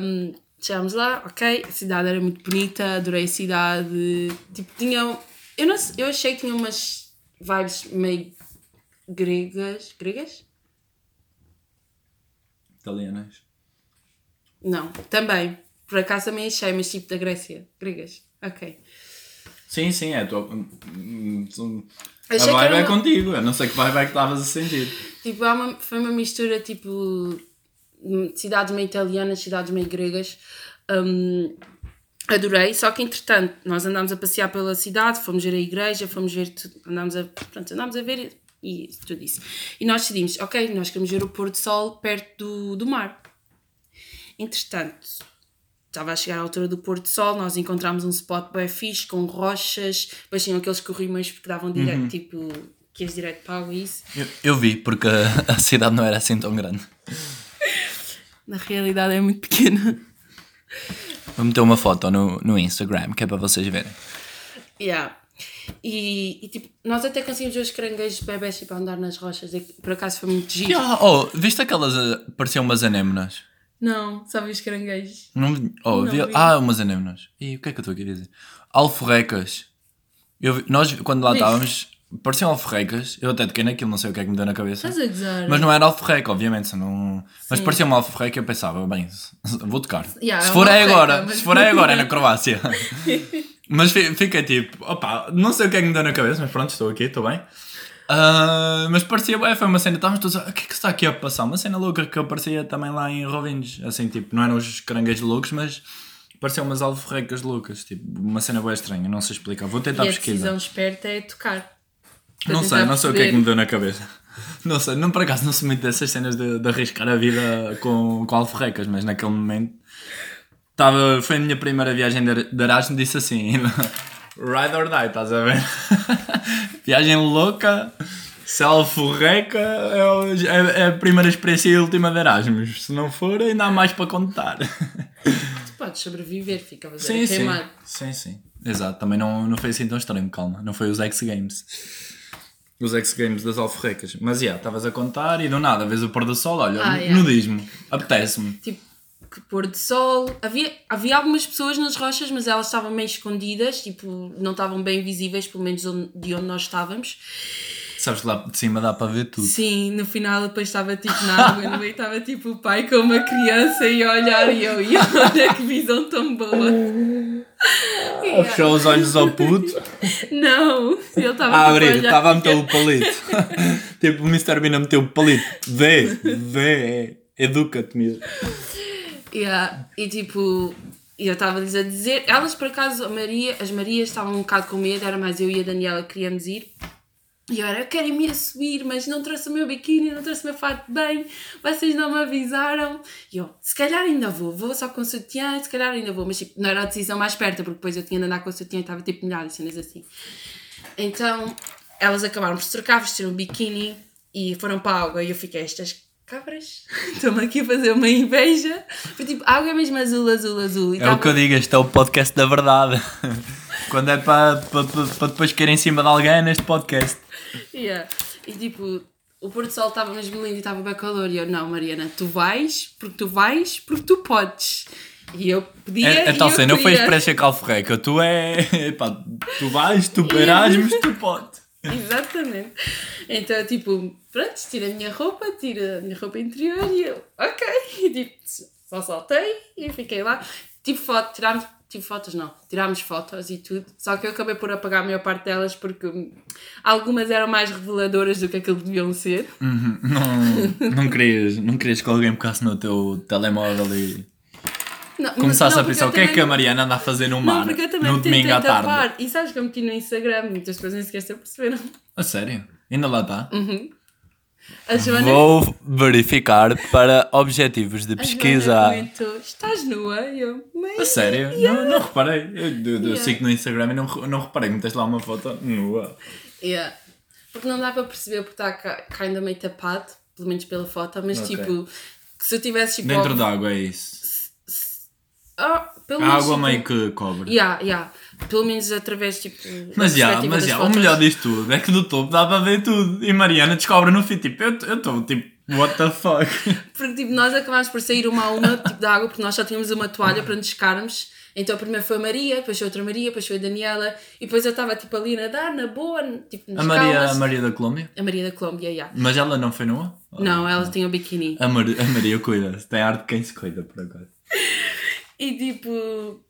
[SPEAKER 3] Um, chegámos lá, ok, a cidade era muito bonita, adorei a cidade. Tipo, tinha. Eu, não, sei- eu achei que tinha umas vibes meio gregas. Gregas?
[SPEAKER 2] Italianas.
[SPEAKER 3] Não, também. Por acaso também achei, mas tipo da Grécia. Gregas. Ok.
[SPEAKER 2] Sim, sim, é. Tua... hum, hum, A vibe é
[SPEAKER 3] uma-
[SPEAKER 2] contigo. Eu não sei que vibe é que estavas a sentir.
[SPEAKER 3] Tipo, uma- foi uma mistura tipo. de cidades meio italianas, cidades meio gregas. Um, adorei, só que entretanto nós andámos a passear pela cidade, fomos ver a igreja, fomos ver tudo, andámos a, pronto, andámos a ver e tudo isso. E nós decidimos, ok, nós queremos ver o pôr do sol perto do, do mar. Entretanto, estava a chegar à altura do pôr do sol, nós encontramos um spot bem fixe, com rochas, depois tinham aqueles corrimões que davam direto, tipo, que ias direto para a isso.
[SPEAKER 2] Eu, eu vi, porque a, (laughs) a cidade não era assim tão grande.
[SPEAKER 3] Na realidade é muito pequena.
[SPEAKER 2] Vou meter uma foto no, no Instagram, que é para vocês verem.
[SPEAKER 3] Yeah. E, e, tipo, nós até conseguimos ver os caranguejos bebés tipo, a andar nas rochas. e por acaso foi muito giro.
[SPEAKER 2] Ah, oh, viste aquelas. ah, Pareciam umas anémonas?
[SPEAKER 3] Não, só vi os caranguejos.
[SPEAKER 2] Não, oh,
[SPEAKER 3] Não
[SPEAKER 2] vi-
[SPEAKER 3] vi.
[SPEAKER 2] Ah, umas anémonas. E o que é que eu estou aqui a dizer? Alforrecas. Eu, vi- nós, quando lá estávamos, pareciam alforrecas. Eu até toquei naquilo, não sei o que é que me deu na cabeça.
[SPEAKER 3] Estás a gozar?
[SPEAKER 2] Mas não era alforreca, obviamente. Não... Mas
[SPEAKER 3] Sim.
[SPEAKER 2] parecia uma alforreca e eu pensava, bem, se- vou tocar.
[SPEAKER 3] Yeah,
[SPEAKER 2] se
[SPEAKER 3] é
[SPEAKER 2] for
[SPEAKER 3] uma
[SPEAKER 2] é
[SPEAKER 3] alforreca,
[SPEAKER 2] agora,
[SPEAKER 3] mas-
[SPEAKER 2] se for é agora, é na (laughs) Croácia. (laughs) mas fi- fica tipo, opa, não sei o que é que me deu na cabeça, mas pronto, estou aqui, estou bem. Ah, mas parecia, ué, foi uma cena, estávamos todos, a- o que é que está aqui a passar? Uma cena louca que aparecia também lá em Rovinhos, assim, tipo, não eram os caranguejos loucos, mas pareciam umas alforrecas loucas, tipo, uma cena bem estranha, não sei explicar, vou tentar
[SPEAKER 3] E a
[SPEAKER 2] pesquisar.
[SPEAKER 3] decisão esperta é tocar.
[SPEAKER 2] Não sei, não sei o que é que me deu na cabeça. Não sei, não por acaso não sou muito dessas cenas de, de arriscar a vida com, com alforrecas, mas naquele momento tava, foi a minha primeira viagem de, de Erasmus disse assim: (laughs) Ride or die, estás a ver? Viagem louca, se é é, é, é a primeira experiência e a última de Erasmus. Se não for, ainda há mais para contar.
[SPEAKER 3] Tu podes sobreviver, fica a
[SPEAKER 2] Sim, sim.
[SPEAKER 3] queimar.
[SPEAKER 2] Sim, sim. Exato, também não, não foi assim tão extremo, calma. Não foi os X Games. Os X Games das alforrecas. Mas, já, estavas a contar e do nada, vês o pôr do sol, olha,
[SPEAKER 3] Ah, yeah.
[SPEAKER 2] nudismo. Apetece-me.
[SPEAKER 3] Tipo, pôr de sol. Havia, havia algumas pessoas nas rochas, mas elas estavam meio escondidas, tipo, não estavam bem visíveis, pelo menos onde- de onde nós estávamos.
[SPEAKER 2] Sabes que lá de cima dá para ver tudo.
[SPEAKER 3] Sim, no final depois estava tipo na água, no meio estava tipo o pai com uma criança e a olhar e eu, e olha que visão tão boa. (laughs)
[SPEAKER 2] Ou fechou os olhos ao puto.
[SPEAKER 3] Não, ele estava
[SPEAKER 2] A
[SPEAKER 3] tipo,
[SPEAKER 2] abrir, estava a meter o palito. (laughs) tipo, o Mr. Bean a meter o palito. Vê, vê, educa-te mesmo.
[SPEAKER 3] Yeah, E tipo, eu estava-lhes a dizer, elas por acaso, a Maria, as Marias estavam um bocado com medo, era mais eu e a Daniela que queríamos ir. E eu era, quero ir a subir, mas não trouxe o meu biquíni, não trouxe o meu fato bem, vocês não me avisaram. E eu, se calhar ainda vou, vou só com o sutiã, se calhar ainda vou, mas tipo, não era a decisão mais perto, porque depois eu tinha de andar com o sutiã e estava tipo molhado e cenas assim. Então, elas acabaram por se trocar, vestiram um biquíni e foram para a água e eu fiquei, estas cabras (laughs) estão-me aqui a fazer uma inveja. Foi tipo, água é mesmo azul, azul, azul. E
[SPEAKER 2] É o que eu digo, este é o podcast da verdade. (laughs) Quando é para, para, para depois cair em cima de alguém é neste podcast.
[SPEAKER 3] Yeah. E tipo, o pôr do sol estava mesmo lindo e estava bem calor. E eu, não, Mariana, tu vais, porque tu vais, porque tu podes. E eu podia.
[SPEAKER 2] É, é tal cena,
[SPEAKER 3] queria.
[SPEAKER 2] fez para calforreca. Tu é. (laughs) Pá, tu vais, tu Erasmus, tu podes. (laughs)
[SPEAKER 3] Exatamente. Então, tipo, pronto, tiro a minha roupa, tiro a minha roupa interior e eu, ok. E tipo, só saltei e fiquei lá. Tive foto, tirámos, tive fotos não, tirámos fotos e tudo. Só que eu acabei por apagar a maior parte delas porque algumas eram mais reveladoras do que aquilo que deviam ser.
[SPEAKER 2] Uhum. Não, não, querias, não querias que alguém pegasse no teu telemóvel e
[SPEAKER 3] Não,
[SPEAKER 2] começasse
[SPEAKER 3] não,
[SPEAKER 2] a pensar o que é que a
[SPEAKER 3] não-
[SPEAKER 2] Mariana anda a fazer no
[SPEAKER 3] Não,
[SPEAKER 2] mar
[SPEAKER 3] porque eu também
[SPEAKER 2] no domingo à tarde.
[SPEAKER 3] tapar. E sabes que eu meti no Instagram, muitas pessoas nem sequer se aperceberam.
[SPEAKER 2] A sério? Ainda lá está?
[SPEAKER 3] Uhum. Joana,
[SPEAKER 2] Vou verificar para objetivos de
[SPEAKER 3] a Joana
[SPEAKER 2] pesquisa.
[SPEAKER 3] comentou, estás nua? Eu,
[SPEAKER 2] A sério? Não, não reparei. Eu, eu, eu
[SPEAKER 3] Yeah.
[SPEAKER 2] sigo no Instagram e não, não reparei. Meteste lá uma foto nua.
[SPEAKER 3] Yeah. Porque não dá para perceber porque está cá, cá ainda meio tapado, pelo menos pela foto, mas
[SPEAKER 2] Ok.
[SPEAKER 3] tipo, se eu tivesse tipo.
[SPEAKER 2] Dentro d'água é isso.
[SPEAKER 3] Ah, pelo
[SPEAKER 2] A
[SPEAKER 3] menos,
[SPEAKER 2] água
[SPEAKER 3] tipo,
[SPEAKER 2] meio que cobre.
[SPEAKER 3] Yeah, yeah. Pelo menos através tipo.
[SPEAKER 2] Mas já,
[SPEAKER 3] perspectiva
[SPEAKER 2] mas já, o
[SPEAKER 3] fotos.
[SPEAKER 2] melhor disto tudo é que do topo dá para ver tudo. E Mariana descobre no fim, tipo, eu estou tipo, what the fuck? (laughs)
[SPEAKER 3] Porque tipo, nós acabámos por sair uma a uma tipo, da água porque nós só tínhamos uma toalha para nos secarmos. Então primeiro foi a Maria, depois foi outra Maria, depois foi a Daniela e depois eu estava tipo ali a nadar, na boa, tipo nas
[SPEAKER 2] A Maria,
[SPEAKER 3] calmas.
[SPEAKER 2] a Maria da Colômbia?
[SPEAKER 3] A Maria da Colômbia, yeah.
[SPEAKER 2] Mas ela não foi nua?
[SPEAKER 3] Não, ela tinha o biquíni.
[SPEAKER 2] A, Mar a Maria cuida-se, tem arte de quem se cuida, por acaso. (laughs)
[SPEAKER 3] E tipo,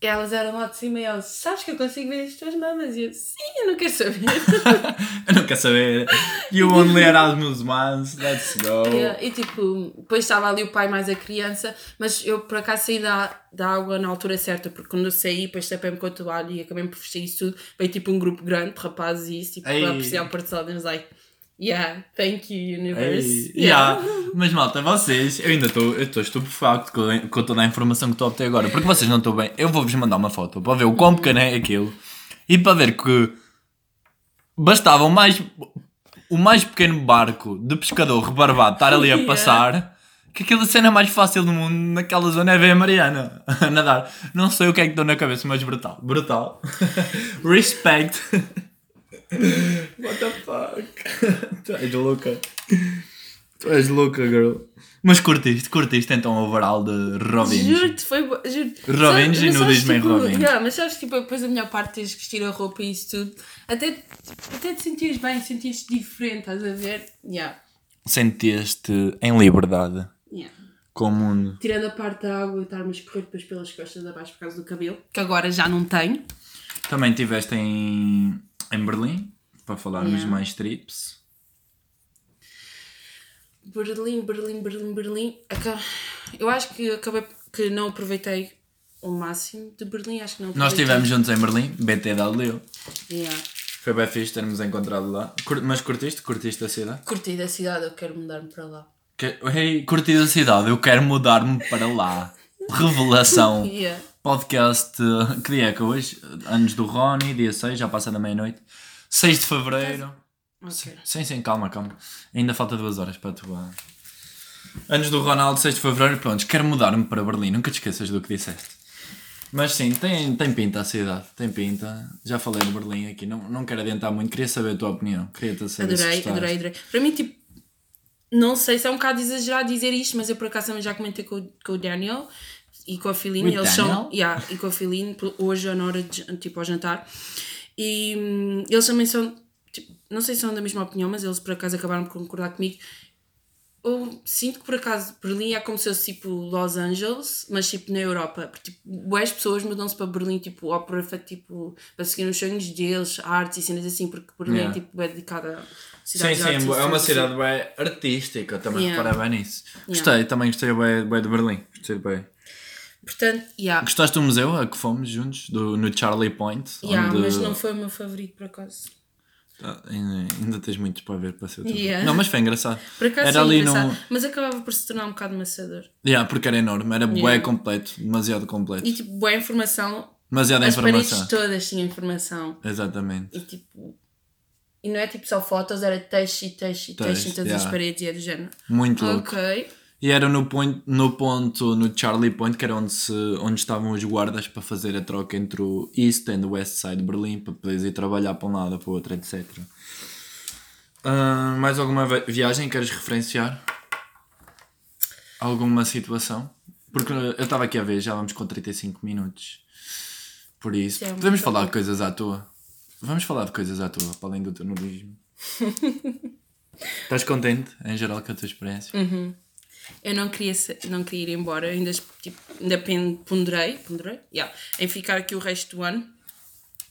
[SPEAKER 3] elas eram lá de cima e elas, sabes que eu consigo ver as tuas mamas? E eu, sim, eu não quero saber. (laughs)
[SPEAKER 2] eu não quero saber. You only Erasmus once, let's go.
[SPEAKER 3] Yeah, e tipo, depois estava ali o pai mais a criança, mas eu por acaso saí da, da água na altura certa, porque quando eu saí, depois tapei-me com a toalha e acabei por vestir isso tudo. Veio tipo um grupo grande de rapazes e isso, tipo,
[SPEAKER 2] Ei.
[SPEAKER 3] para apreciar o Porto de was like, yeah, thank you, universe.
[SPEAKER 2] Ei, yeah. (laughs) Mas malta, vocês, eu ainda estou estupefacto com, com toda a informação que estou a obter agora, porque vocês não estão bem. Eu vou-vos mandar uma foto para ver o quão pequeno é aquilo e para ver que bastava o mais, o mais pequeno barco de pescador rebarbado estar ali a (laughs)
[SPEAKER 3] Yeah.
[SPEAKER 2] passar. Que aquela cena mais fácil do mundo naquela zona é ver a Mariana (laughs) a nadar. Não sei o que é que dou na cabeça, mas brutal. Brutal. Respect. What the fuck? tu és louca. Tu és louca, girl. Mas curtiste, curtiste então o overall de Robin.
[SPEAKER 3] Juro-te, foi bo- juro Sabe-
[SPEAKER 2] e
[SPEAKER 3] mas
[SPEAKER 2] nudismo em
[SPEAKER 3] tipo,
[SPEAKER 2] Rovinhos.
[SPEAKER 3] yeah, mas sabes, tipo, depois da minha parte tens que vestir a roupa e isso tudo, até, até te sentires bem, sentires diferente, estás a ver? Yeah,
[SPEAKER 2] Sentiste em liberdade
[SPEAKER 3] yeah.
[SPEAKER 2] com o mundo.
[SPEAKER 3] Tirando a parte da água e estar-me a escorrer depois pelas costas abaixo por causa do cabelo, que agora já não tenho.
[SPEAKER 2] Também estiveste em, em Berlim, para falarmos
[SPEAKER 3] Yeah.
[SPEAKER 2] mais trips.
[SPEAKER 3] Berlim, Berlim, Berlim, Berlim. Eu acho que acabei que não aproveitei o máximo de Berlim, acho que não
[SPEAKER 2] Nós estivemos juntos em Berlim, BTW.
[SPEAKER 3] Yeah.
[SPEAKER 2] Foi bem fixe termos encontrado lá. Mas curtiste? Curtiste a cidade?
[SPEAKER 3] Curti da cidade, eu quero mudar-me para lá.
[SPEAKER 2] Que... Hey, curti a cidade, eu quero mudar-me para lá. (laughs) Revelação.
[SPEAKER 3] Yeah.
[SPEAKER 2] Podcast, uh, que dia é que é hoje? Anos do Rony, dia 6, já passa da meia-noite. 6 de Fevereiro.
[SPEAKER 3] Ok.
[SPEAKER 2] Sim, sim, calma, calma. Ainda falta duas horas para tu. Anos do Ronaldo, 6 de Fevereiro, pronto, quero mudar-me para Berlim, nunca te esqueças do que disseste. Mas sim, tem, tem pinta a cidade, tem pinta. Já falei de Berlim aqui, não, não quero adiantar muito, queria saber a tua opinião. Queria-te saber se
[SPEAKER 3] Adorei,
[SPEAKER 2] gostaste.
[SPEAKER 3] adorei, adorei. Para mim, tipo, não sei se é um bocado exagerado dizer isto, mas eu por acaso também já comentei com, com o Daniel e com a Feline.
[SPEAKER 2] With
[SPEAKER 3] Eles são. Yeah, e com a Feline, por- hoje na hora de tipo, ao jantar. E hum, eles também são. Tipo, não sei se são da mesma opinião, mas eles por acaso acabaram por concordar comigo. Eu sinto que por acaso Berlim é como se fosse tipo Los Angeles, mas tipo na Europa. Porque tipo, boas pessoas mudam-se para Berlim tipo, ou para, tipo, para seguir os sonhos deles, artes e cenas assim, porque Berlim
[SPEAKER 2] Yeah.
[SPEAKER 3] é, tipo, é dedicada a
[SPEAKER 2] Sim, sim,
[SPEAKER 3] artes
[SPEAKER 2] é uma cidade
[SPEAKER 3] assim.
[SPEAKER 2] bem artística, também
[SPEAKER 3] Yeah.
[SPEAKER 2] reparei bem nisso. Gostei, também gostei bem, bem de Berlim. Gostei bem.
[SPEAKER 3] Portanto, yeah.
[SPEAKER 2] Gostaste do museu a que fomos juntos, do, no Charlie Point?
[SPEAKER 3] Yeah,
[SPEAKER 2] onde-
[SPEAKER 3] mas não foi o meu favorito por acaso.
[SPEAKER 2] Ah, ainda, tens muitos para ver para ser o teu.
[SPEAKER 3] Yeah.
[SPEAKER 2] Não, mas foi engraçado.
[SPEAKER 3] Por acaso
[SPEAKER 2] Era ali
[SPEAKER 3] engraçado,
[SPEAKER 2] no.
[SPEAKER 3] mas acabava por se tornar um bocado maçador.
[SPEAKER 2] Yeah, porque era enorme, era bué
[SPEAKER 3] Yeah.
[SPEAKER 2] completo, demasiado completo.
[SPEAKER 3] E tipo, boa informação,
[SPEAKER 2] Demasiada
[SPEAKER 3] as
[SPEAKER 2] informação.
[SPEAKER 3] paredes todas tinham informação.
[SPEAKER 2] Exatamente.
[SPEAKER 3] E tipo. E não é tipo só fotos, era texto e texto e texto
[SPEAKER 2] Texto,
[SPEAKER 3] em todas
[SPEAKER 2] yeah.
[SPEAKER 3] as paredes e é do género.
[SPEAKER 2] Muito louco.
[SPEAKER 3] Ok.
[SPEAKER 2] E era no, point, no ponto, no Charlie Point, que era onde, se, onde estavam os guardas para fazer a troca entre o East and West Side de Berlim, para poderes ir trabalhar para um lado para o outro, etc. Ah, mais alguma vi- viagem que queres referenciar? Alguma situação? Porque eu estava aqui a ver, já vamos com 35 minutos. Por isso,
[SPEAKER 3] é
[SPEAKER 2] podemos falar de
[SPEAKER 3] pouco.
[SPEAKER 2] coisas à toa. Vamos falar de coisas à toa, para além do teu nudismo. (laughs) Estás contente, em geral, com a tua experiência?
[SPEAKER 3] Eu não queria, não queria ir embora, ainda, tipo, ainda ponderei, ponderei yeah, em ficar aqui o resto do ano.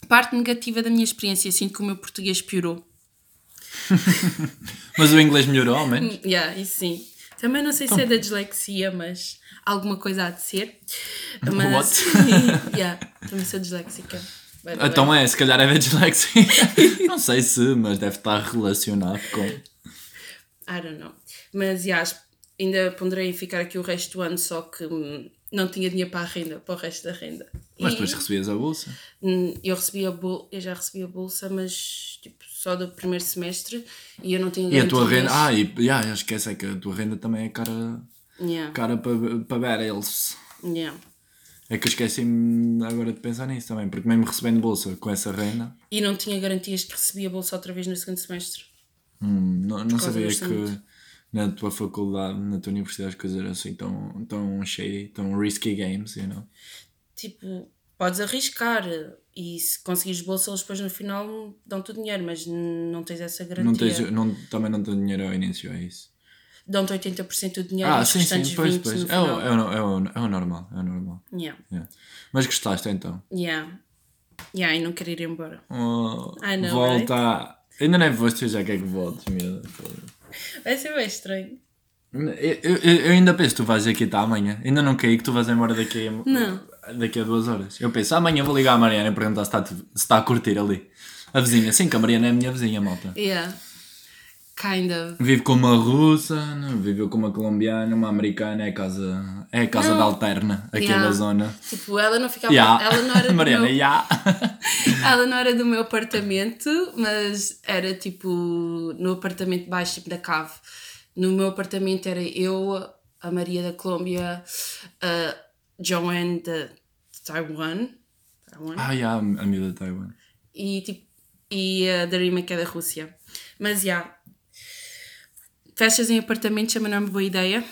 [SPEAKER 3] Parte negativa da minha experiência, sinto que o meu português piorou. (laughs)
[SPEAKER 2] Mas o inglês melhorou, ao menos? (laughs)
[SPEAKER 3] Yeah, isso sim. Também não sei se é da dislexia, mas alguma coisa há de ser. (laughs) Mas, yeah, também sou disléxica.
[SPEAKER 2] Então é, se calhar é da dislexia. Não sei se, mas deve estar relacionado com.
[SPEAKER 3] I don't know. Mas, yeah, ainda ponderei em ficar aqui o resto do ano, só que hum, não tinha dinheiro para a renda, para o resto da renda.
[SPEAKER 2] Mas
[SPEAKER 3] E,
[SPEAKER 2] depois recebias a bolsa.
[SPEAKER 3] hum, eu, recebi a bol eu já recebi a bolsa, mas tipo, só do primeiro semestre e eu não tinha
[SPEAKER 2] E a tua renda. Ah, e yeah, esquece é que a tua renda também é cara,
[SPEAKER 3] Yeah,
[SPEAKER 2] cara para, para ver eles.
[SPEAKER 3] yeah.
[SPEAKER 2] É que eu esqueci-me agora de pensar nisso também, porque mesmo recebendo bolsa com essa renda,
[SPEAKER 3] E não tinha garantias que recebia a bolsa outra vez no segundo semestre.
[SPEAKER 2] hum, não, não sabia que. Na tua faculdade, na tua universidade, as coisas eram assim tão, tão shady, tão risky games, you know?
[SPEAKER 3] Tipo, podes arriscar e se conseguires bolsa, eles depois no final dão-te o dinheiro, mas não tens essa garantia.
[SPEAKER 2] Não tens, não, também não tenho dinheiro ao início, é isso.
[SPEAKER 3] Dão-te 80% do dinheiro e
[SPEAKER 2] Ah,
[SPEAKER 3] os
[SPEAKER 2] sim,
[SPEAKER 3] restantes
[SPEAKER 2] sim, pois,
[SPEAKER 3] 20%
[SPEAKER 2] pois. É o, é, o, é, o, é o normal, é o normal.
[SPEAKER 3] Yeah.
[SPEAKER 2] Yeah. Mas gostaste então?
[SPEAKER 3] Yeah. Yeah, e não quero ir embora.
[SPEAKER 2] Oh,
[SPEAKER 3] I know,
[SPEAKER 2] volta! Ainda não é você já quer que voltes, meu.
[SPEAKER 3] Vai ser bem estranho.
[SPEAKER 2] Eu, eu, eu ainda penso que tu vais aqui até amanhã. Ainda não caí que tu vais embora daqui a,
[SPEAKER 3] Não.
[SPEAKER 2] daqui a duas horas. Eu penso, amanhã vou ligar à Mariana e perguntar se está, se está a curtir ali. A vizinha, sim, que a Mariana é a minha vizinha, malta.
[SPEAKER 3] Yeah. Kind of.
[SPEAKER 2] Vive com uma russa, não, viveu com uma colombiana, uma americana, é a casa, é a casa
[SPEAKER 3] Não.
[SPEAKER 2] da alterna, aqui
[SPEAKER 3] Yeah.
[SPEAKER 2] da zona.
[SPEAKER 3] Tipo, ela não ficava.
[SPEAKER 2] Ya.
[SPEAKER 3] Ela não era (laughs) do
[SPEAKER 2] Mariana,
[SPEAKER 3] meu...
[SPEAKER 2] ya. (laughs)
[SPEAKER 3] Ela não era do meu apartamento, mas era tipo no apartamento baixo, tipo da cave. No meu apartamento era eu, a Maria da Colômbia, a Joanne de Taiwan, Taiwan
[SPEAKER 2] Ah, ya, a miúda de Taiwan.
[SPEAKER 3] e, tipo, e a Darima que é da Rússia. Mas já. Festas em apartamentos também não é uma boa ideia.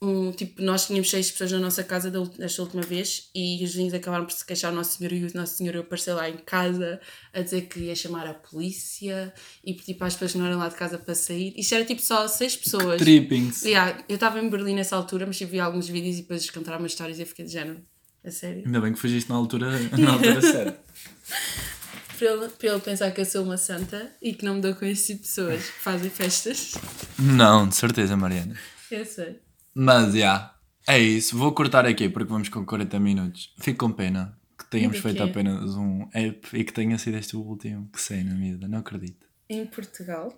[SPEAKER 3] Um, tipo, nós tínhamos seis pessoas na nossa casa da, desta última vez e os vizinhos acabaram por se queixar ao Nosso Senhor e o Nosso Senhor apareceu lá em casa a dizer que ia chamar a polícia e pedir para as pessoas que não eram lá de casa para sair. Isto era tipo só seis pessoas.
[SPEAKER 2] Trippings.
[SPEAKER 3] Yeah, eu estava em Berlim nessa altura, mas eu vi alguns vídeos e depois eles contaram umas histórias e eu fiquei de género. A sério.
[SPEAKER 2] Ainda bem que fugiste na altura, (laughs) na altura certa. (laughs)
[SPEAKER 3] Para ele, para ele pensar que eu sou uma santa e que não me dou com esse tipo de pessoas que fazem festas.
[SPEAKER 2] Não, de certeza, Mariana.
[SPEAKER 3] Eu sei.
[SPEAKER 2] Mas, já, é isso. Vou cortar aqui porque vamos com 40 minutos. Fico com pena que tenhamos
[SPEAKER 3] De
[SPEAKER 2] feito
[SPEAKER 3] quê?
[SPEAKER 2] apenas um app e que tenha sido este o último que sei na vida. Não acredito.
[SPEAKER 3] Em Portugal,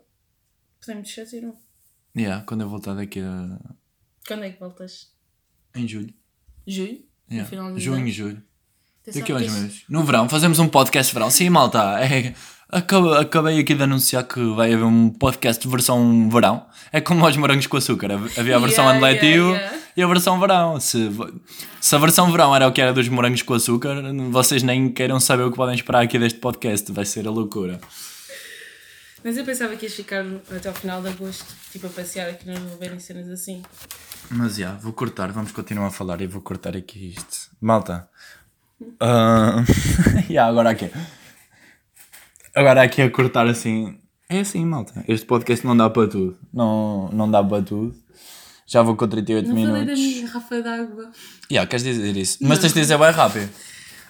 [SPEAKER 3] podemos fazer um.
[SPEAKER 2] Yeah, quando eu voltar daqui a...
[SPEAKER 3] Quando é que voltas?
[SPEAKER 2] em julho.
[SPEAKER 3] Julho?
[SPEAKER 2] Yeah.
[SPEAKER 3] No final do
[SPEAKER 2] Junho, julho. Daqui a uns meses. No verão, fazemos um podcast de verão. Sim, malta. É, acabei, acabei aqui de anunciar que vai haver um podcast de versão verão. É como os morangos com açúcar. Havia a versão
[SPEAKER 3] Yeah, yeah, yeah.
[SPEAKER 2] e a versão verão. Se, se a versão verão era o que era dos morangos com açúcar, vocês nem queiram saber o que podem esperar aqui deste podcast. Vai ser a loucura.
[SPEAKER 3] Mas eu pensava que ias ficar até ao final de agosto, tipo a passear aqui não verem cenas assim.
[SPEAKER 2] Mas já, vou cortar. Vamos continuar a falar e vou cortar aqui isto. Malta. Ah, já, (laughs) agora aqui. Agora aqui a cortar assim. É assim, malta. Este podcast não dá para tudo. Não, não dá para tudo. Já vou com 38
[SPEAKER 3] Não falei da
[SPEAKER 2] minutos.
[SPEAKER 3] minha garrafa d'água.
[SPEAKER 2] Já, queres dizer isso? Mas tens de dizer bem rápido.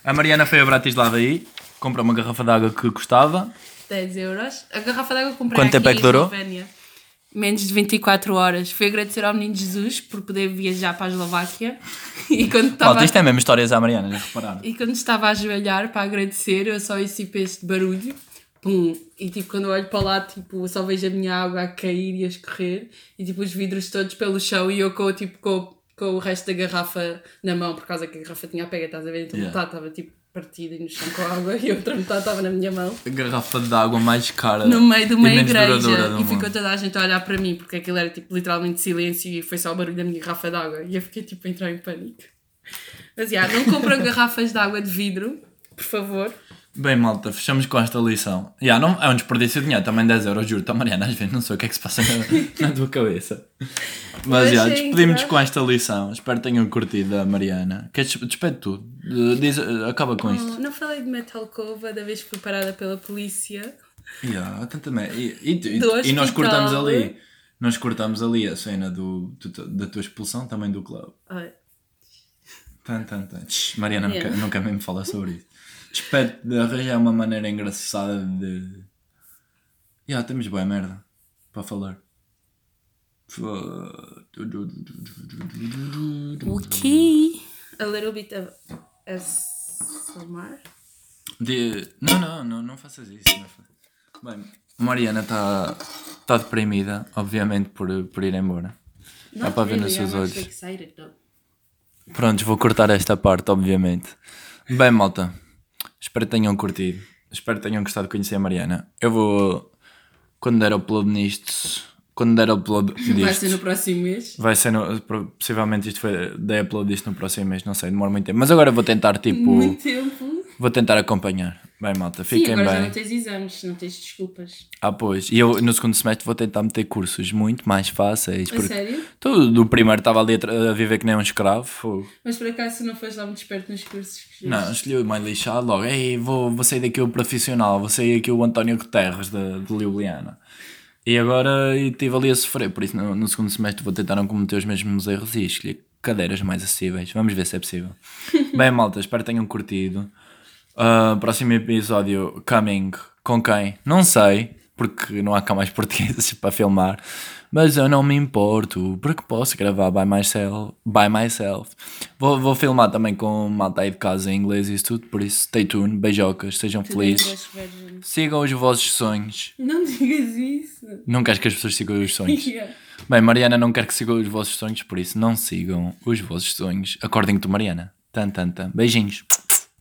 [SPEAKER 2] A Mariana foi a Bratislava aí, comprou uma garrafa de água que custava.
[SPEAKER 3] 10 euros. A garrafa d'água comprei
[SPEAKER 2] Quanto
[SPEAKER 3] aqui
[SPEAKER 2] tempo é que durou?
[SPEAKER 3] Eslovénia. Menos de 24 horas. Fui agradecer ao menino Jesus por poder viajar para a Eslováquia. (laughs) E quando estava
[SPEAKER 2] Malta, isto é mesmo histórias à Mariana, já repararam?
[SPEAKER 3] E quando estava a ajoelhar para agradecer, eu só ouço este barulho. Pum. E tipo, quando eu olho para lá, tipo, só vejo a minha água a cair e a escorrer. E tipo, os vidros todos pelo chão e eu com, tipo, com, com o resto da garrafa na mão, por causa que a garrafa tinha a pega, estás a ver? Então
[SPEAKER 2] Yeah.
[SPEAKER 3] estava tipo partida e no chão com água e a outra metade estava na minha mão.
[SPEAKER 2] A garrafa de água mais cara.
[SPEAKER 3] No meio de uma igreja. E ficou toda a gente a olhar para mim, porque aquilo era tipo literalmente silêncio e foi só o barulho da minha garrafa de água. E eu fiquei tipo a entrar em pânico. Mas já, não compram (laughs) garrafas de água de vidro, por favor.
[SPEAKER 2] Bem, malta, fechamos com esta lição. Já, não, é um desperdício de dinheiro, também 10 euros, juro-te, Mariana, às vezes não sei o que é que se passa na, (laughs) na tua cabeça. Mas já,
[SPEAKER 3] Achei
[SPEAKER 2] despedimos
[SPEAKER 3] engraçado.
[SPEAKER 2] com esta lição. Espero que tenham curtido a Mariana. Queres despede tu? Diz, eh, acaba com isto.
[SPEAKER 3] Oh, não falei de Metalcova da vez que fui parada pela polícia.
[SPEAKER 2] Yeah, também. E, e, e- e nós cortamos ali. Nós cortamos ali a cena do, do- da tua expulsão também do clube. Tan, tan, tan. Tch, Mariana
[SPEAKER 3] Yeah.
[SPEAKER 2] nunca, nunca mesmo fala sobre isso. Espero de arranjar uma maneira engraçada de. Já, temos boa merda para falar.
[SPEAKER 3] Ok. A little bit of ASMR.
[SPEAKER 2] De... Não, não, não, não faças isso. Não fa- Bem, Mariana está tá deprimida, obviamente, por, por ir embora. Dá para ver nos seus olhos.
[SPEAKER 3] excited.
[SPEAKER 2] Prontos, vou cortar esta parte, obviamente. Bem, malta, espero que tenham curtido. Espero que tenham gostado de conhecer a Mariana. Eu vou, quando der upload nisto, quando der upload (laughs)
[SPEAKER 3] Vai
[SPEAKER 2] disto,
[SPEAKER 3] ser no próximo mês.
[SPEAKER 2] vai ser, no, possivelmente isto foi, dei upload disto no próximo mês, não sei, demora muito tempo. Mas agora vou tentar, tipo,
[SPEAKER 3] Muito tempo.
[SPEAKER 2] Vou tentar acompanhar. Bem, malta,
[SPEAKER 3] Sim,
[SPEAKER 2] fiquem
[SPEAKER 3] agora já
[SPEAKER 2] bem.
[SPEAKER 3] não tens exames, não tens desculpas.
[SPEAKER 2] Ah, pois. E eu no segundo semestre vou tentar meter cursos muito mais fáceis.
[SPEAKER 3] A sério?
[SPEAKER 2] tu, do primeiro estava ali a, a viver que nem um escravo.
[SPEAKER 3] Mas por acaso não foste lá muito esperto nos cursos que
[SPEAKER 2] Não, escolhi o mais lixado logo. Ei, vou, vou sair daqui o profissional, vou sair aqui o António Guterres de, de Ljubljana. E agora estive ali a sofrer, por isso no, no segundo semestre vou tentar não cometer os mesmos erros e escolher cadeiras mais acessíveis. Vamos ver se é possível. (laughs) Bem, malta, espero que tenham curtido. Ah, próximo episódio, coming. Com quem? Não sei, porque não há cá mais (laughs) portugueses para filmar. Mas eu não me importo, porque posso gravar by myself. By myself. Vou, vou filmar também com malta aí de casa em inglês e isso tudo, por isso stay tuned, beijocas, sejam felizes. Sigam os vossos sonhos.
[SPEAKER 3] Não digas isso.
[SPEAKER 2] Não queres que as pessoas sigam os sonhos? (laughs)
[SPEAKER 3] Yeah.
[SPEAKER 2] Bem, Mariana não quer que sigam os vossos sonhos, por isso não sigam os vossos sonhos. Acordem com tu, Mariana. Tan, tan, tan. Beijinhos.